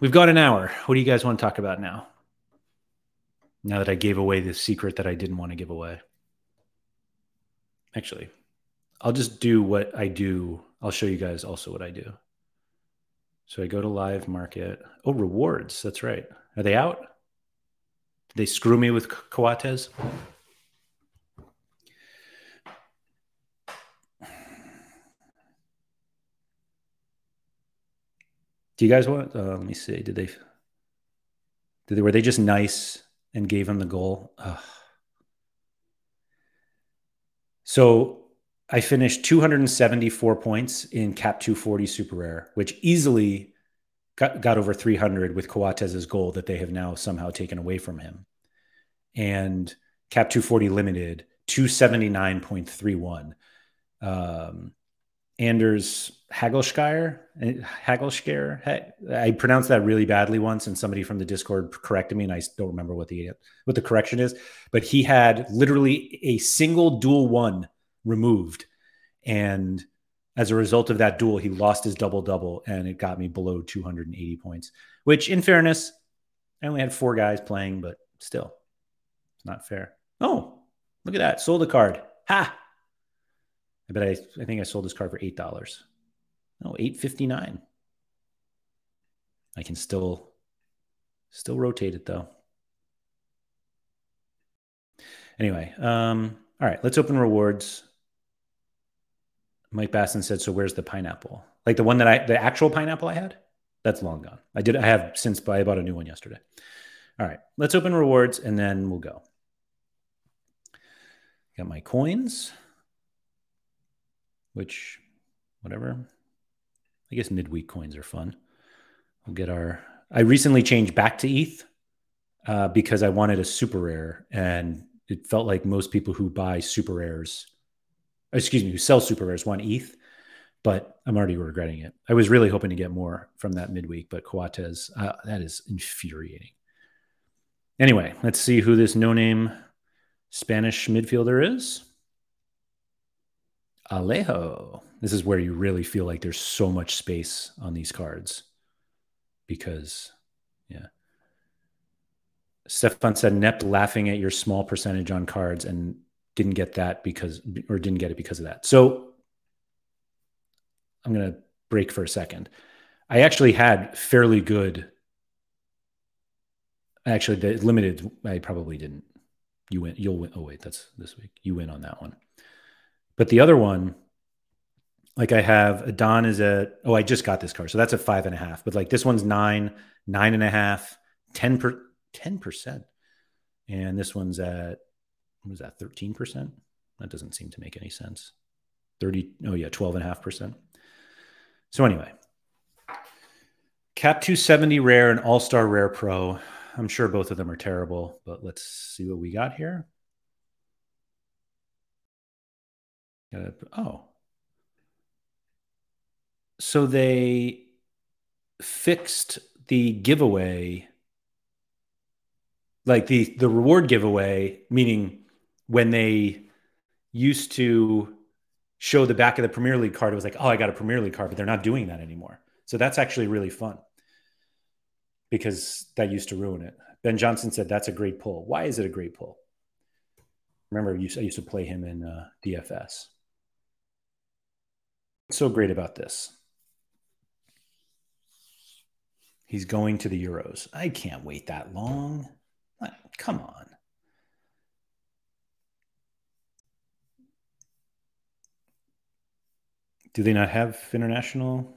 We've got an hour. What do you guys want to talk about now? Now that I gave away the secret that I didn't want to give away. Actually, I'll just do what I do. I'll show you guys also what I do. So I go to live market. Oh, rewards. That's right. Are they out? Did they screw me with Coates? Do you guys want? Uh, let me see. Did they? Did they? Were they just nice and gave him the goal? Ugh. So I finished 274 points in Cap 240 Super Rare, which easily got, got over 300 with Coates's goal that they have now somehow taken away from him. And Cap 240 Limited 279.31. Um, Anders Hagelskjær, Hagelskjær. I pronounced that really badly once, and somebody from the Discord corrected me, and I don't remember what the what the correction is. But he had literally a single duel won removed, and as a result of that duel, he lost his double double, and it got me below 280 points. Which, in fairness, I only had four guys playing, but still, it's not fair. Oh, look at that! Sold a card. Ha! I bet I, I think I sold this card for eight dollars. No, eight fifty nine. I can still still rotate it though. Anyway, um, all right, let's open rewards. Mike Basson said, "So where's the pineapple? Like the one that I, the actual pineapple I had, that's long gone. I did. I have since but I bought a new one yesterday. All right, let's open rewards and then we'll go. Got my coins which, whatever. I guess midweek coins are fun. We'll get our. I recently changed back to ETH uh, because I wanted a super rare, and it felt like most people who buy super rares, excuse me, who sell super rares want ETH, but I'm already regretting it. I was really hoping to get more from that midweek, but Coates, uh, that is infuriating. Anyway, let's see who this no name Spanish midfielder is. Alejo. This is where you really feel like there's so much space on these cards because, yeah. Stefan said Nept laughing at your small percentage on cards and didn't get that because, or didn't get it because of that. So I'm going to break for a second. I actually had fairly good. Actually, the limited, I probably didn't. You win. You'll win. Oh, wait, that's this week. You win on that one. But the other one, like I have, a Don is at, oh, I just got this car. So that's a five and a half. But like this one's nine, nine and a half, 10 per 10%. And this one's at, what was that, 13%? That doesn't seem to make any sense. 30, oh yeah, 12 and a half percent. So anyway, Cap 270 Rare and All Star Rare Pro. I'm sure both of them are terrible, but let's see what we got here. Uh, oh. So they fixed the giveaway like the the reward giveaway meaning when they used to show the back of the Premier League card it was like oh I got a Premier League card but they're not doing that anymore. So that's actually really fun. Because that used to ruin it. Ben Johnson said that's a great pull. Why is it a great pull? Remember, I used to play him in uh, DFS so great about this? He's going to the Euros. I can't wait that long. Come on. Do they not have international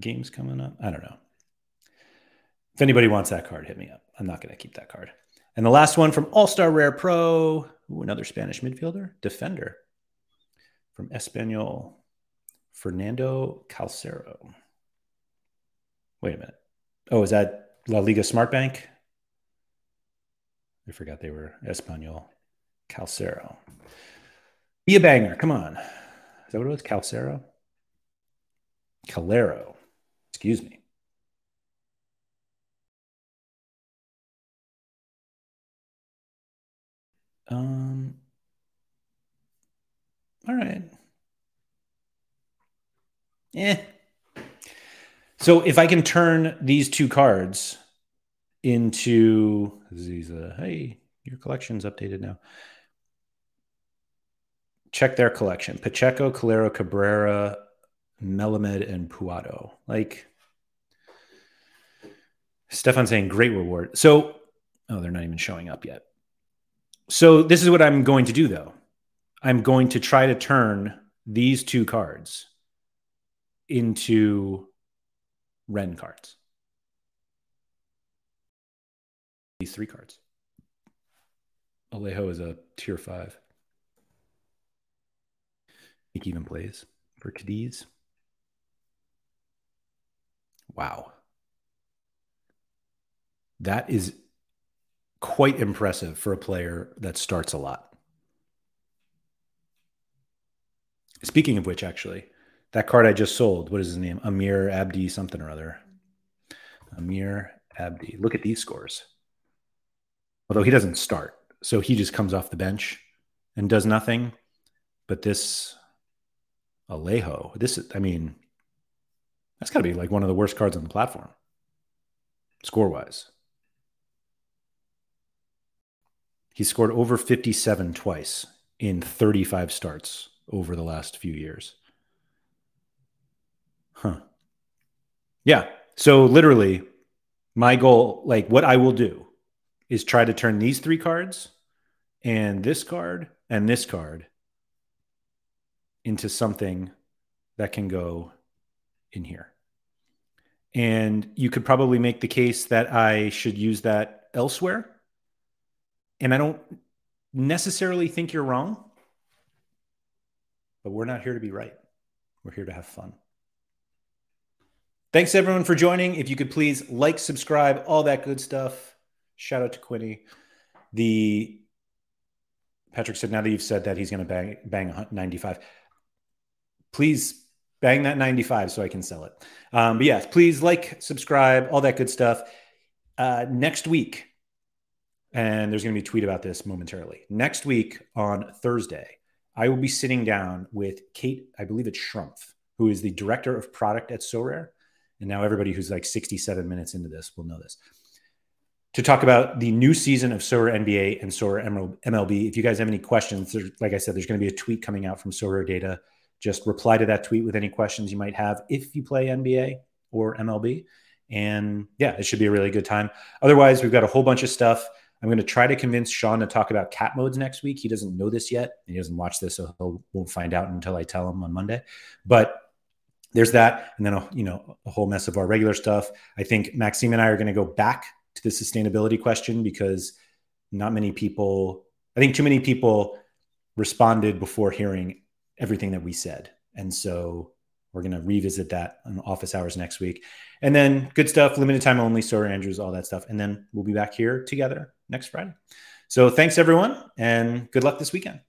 games coming up? I don't know. If anybody wants that card, hit me up. I'm not going to keep that card. And the last one from All Star Rare Pro, Ooh, another Spanish midfielder, defender from Espanyol. Fernando Calcero. Wait a minute. Oh, is that La Liga Smart Bank? I forgot they were Espanyol. Calcero. Be a banger. Come on. Is that what it was? Calcero? Calero. Excuse me. Um, All right. Yeah. So if I can turn these two cards into these, hey, your collection's updated now. Check their collection: Pacheco, Calero, Cabrera, Melamed, and Puado. Like Stefan saying, great reward. So, oh, they're not even showing up yet. So this is what I'm going to do, though. I'm going to try to turn these two cards into Rennes cards. These three cards. Alejo is a tier five. I even plays for Cadiz. Wow. That is quite impressive for a player that starts a lot. Speaking of which, actually, that card I just sold, what is his name? Amir Abdi something or other. Amir Abdi. Look at these scores. Although he doesn't start. So he just comes off the bench and does nothing. But this Alejo, this is, I mean, that's got to be like one of the worst cards on the platform, score wise. He scored over 57 twice in 35 starts over the last few years. Huh. Yeah. So literally, my goal, like what I will do, is try to turn these three cards and this card and this card into something that can go in here. And you could probably make the case that I should use that elsewhere and I don't necessarily think you're wrong, but we're not here to be right. We're here to have fun. Thanks everyone for joining. If you could please like, subscribe, all that good stuff. Shout out to Quinny. The Patrick said, now that you've said that, he's going to bang bang 95. Please bang that 95 so I can sell it. Um, but yes, please like, subscribe, all that good stuff. Uh, next week, and there's going to be a tweet about this momentarily. Next week on Thursday, I will be sitting down with Kate, I believe it's Schrumpf, who is the director of product at Sorare. And now everybody who's like 67 minutes into this will know this. To talk about the new season of Sorare NBA and Sorare MLB. If you guys have any questions, like I said, there's going to be a tweet coming out from Sorare Data. Just reply to that tweet with any questions you might have if you play NBA or MLB. And yeah, it should be a really good time. Otherwise, we've got a whole bunch of stuff. I'm going to try to convince Sean to talk about cat modes next week. He doesn't know this yet. He doesn't watch this, so he won't find out until I tell him on Monday. But there's that, and then a, you know a whole mess of our regular stuff. I think Maxime and I are going to go back to the sustainability question because not many people, I think too many people responded before hearing everything that we said, and so we're going to revisit that on office hours next week. And then good stuff, limited time only, Sorare Andrews, all that stuff. And then we'll be back here together next Friday. So thanks everyone and good luck this weekend.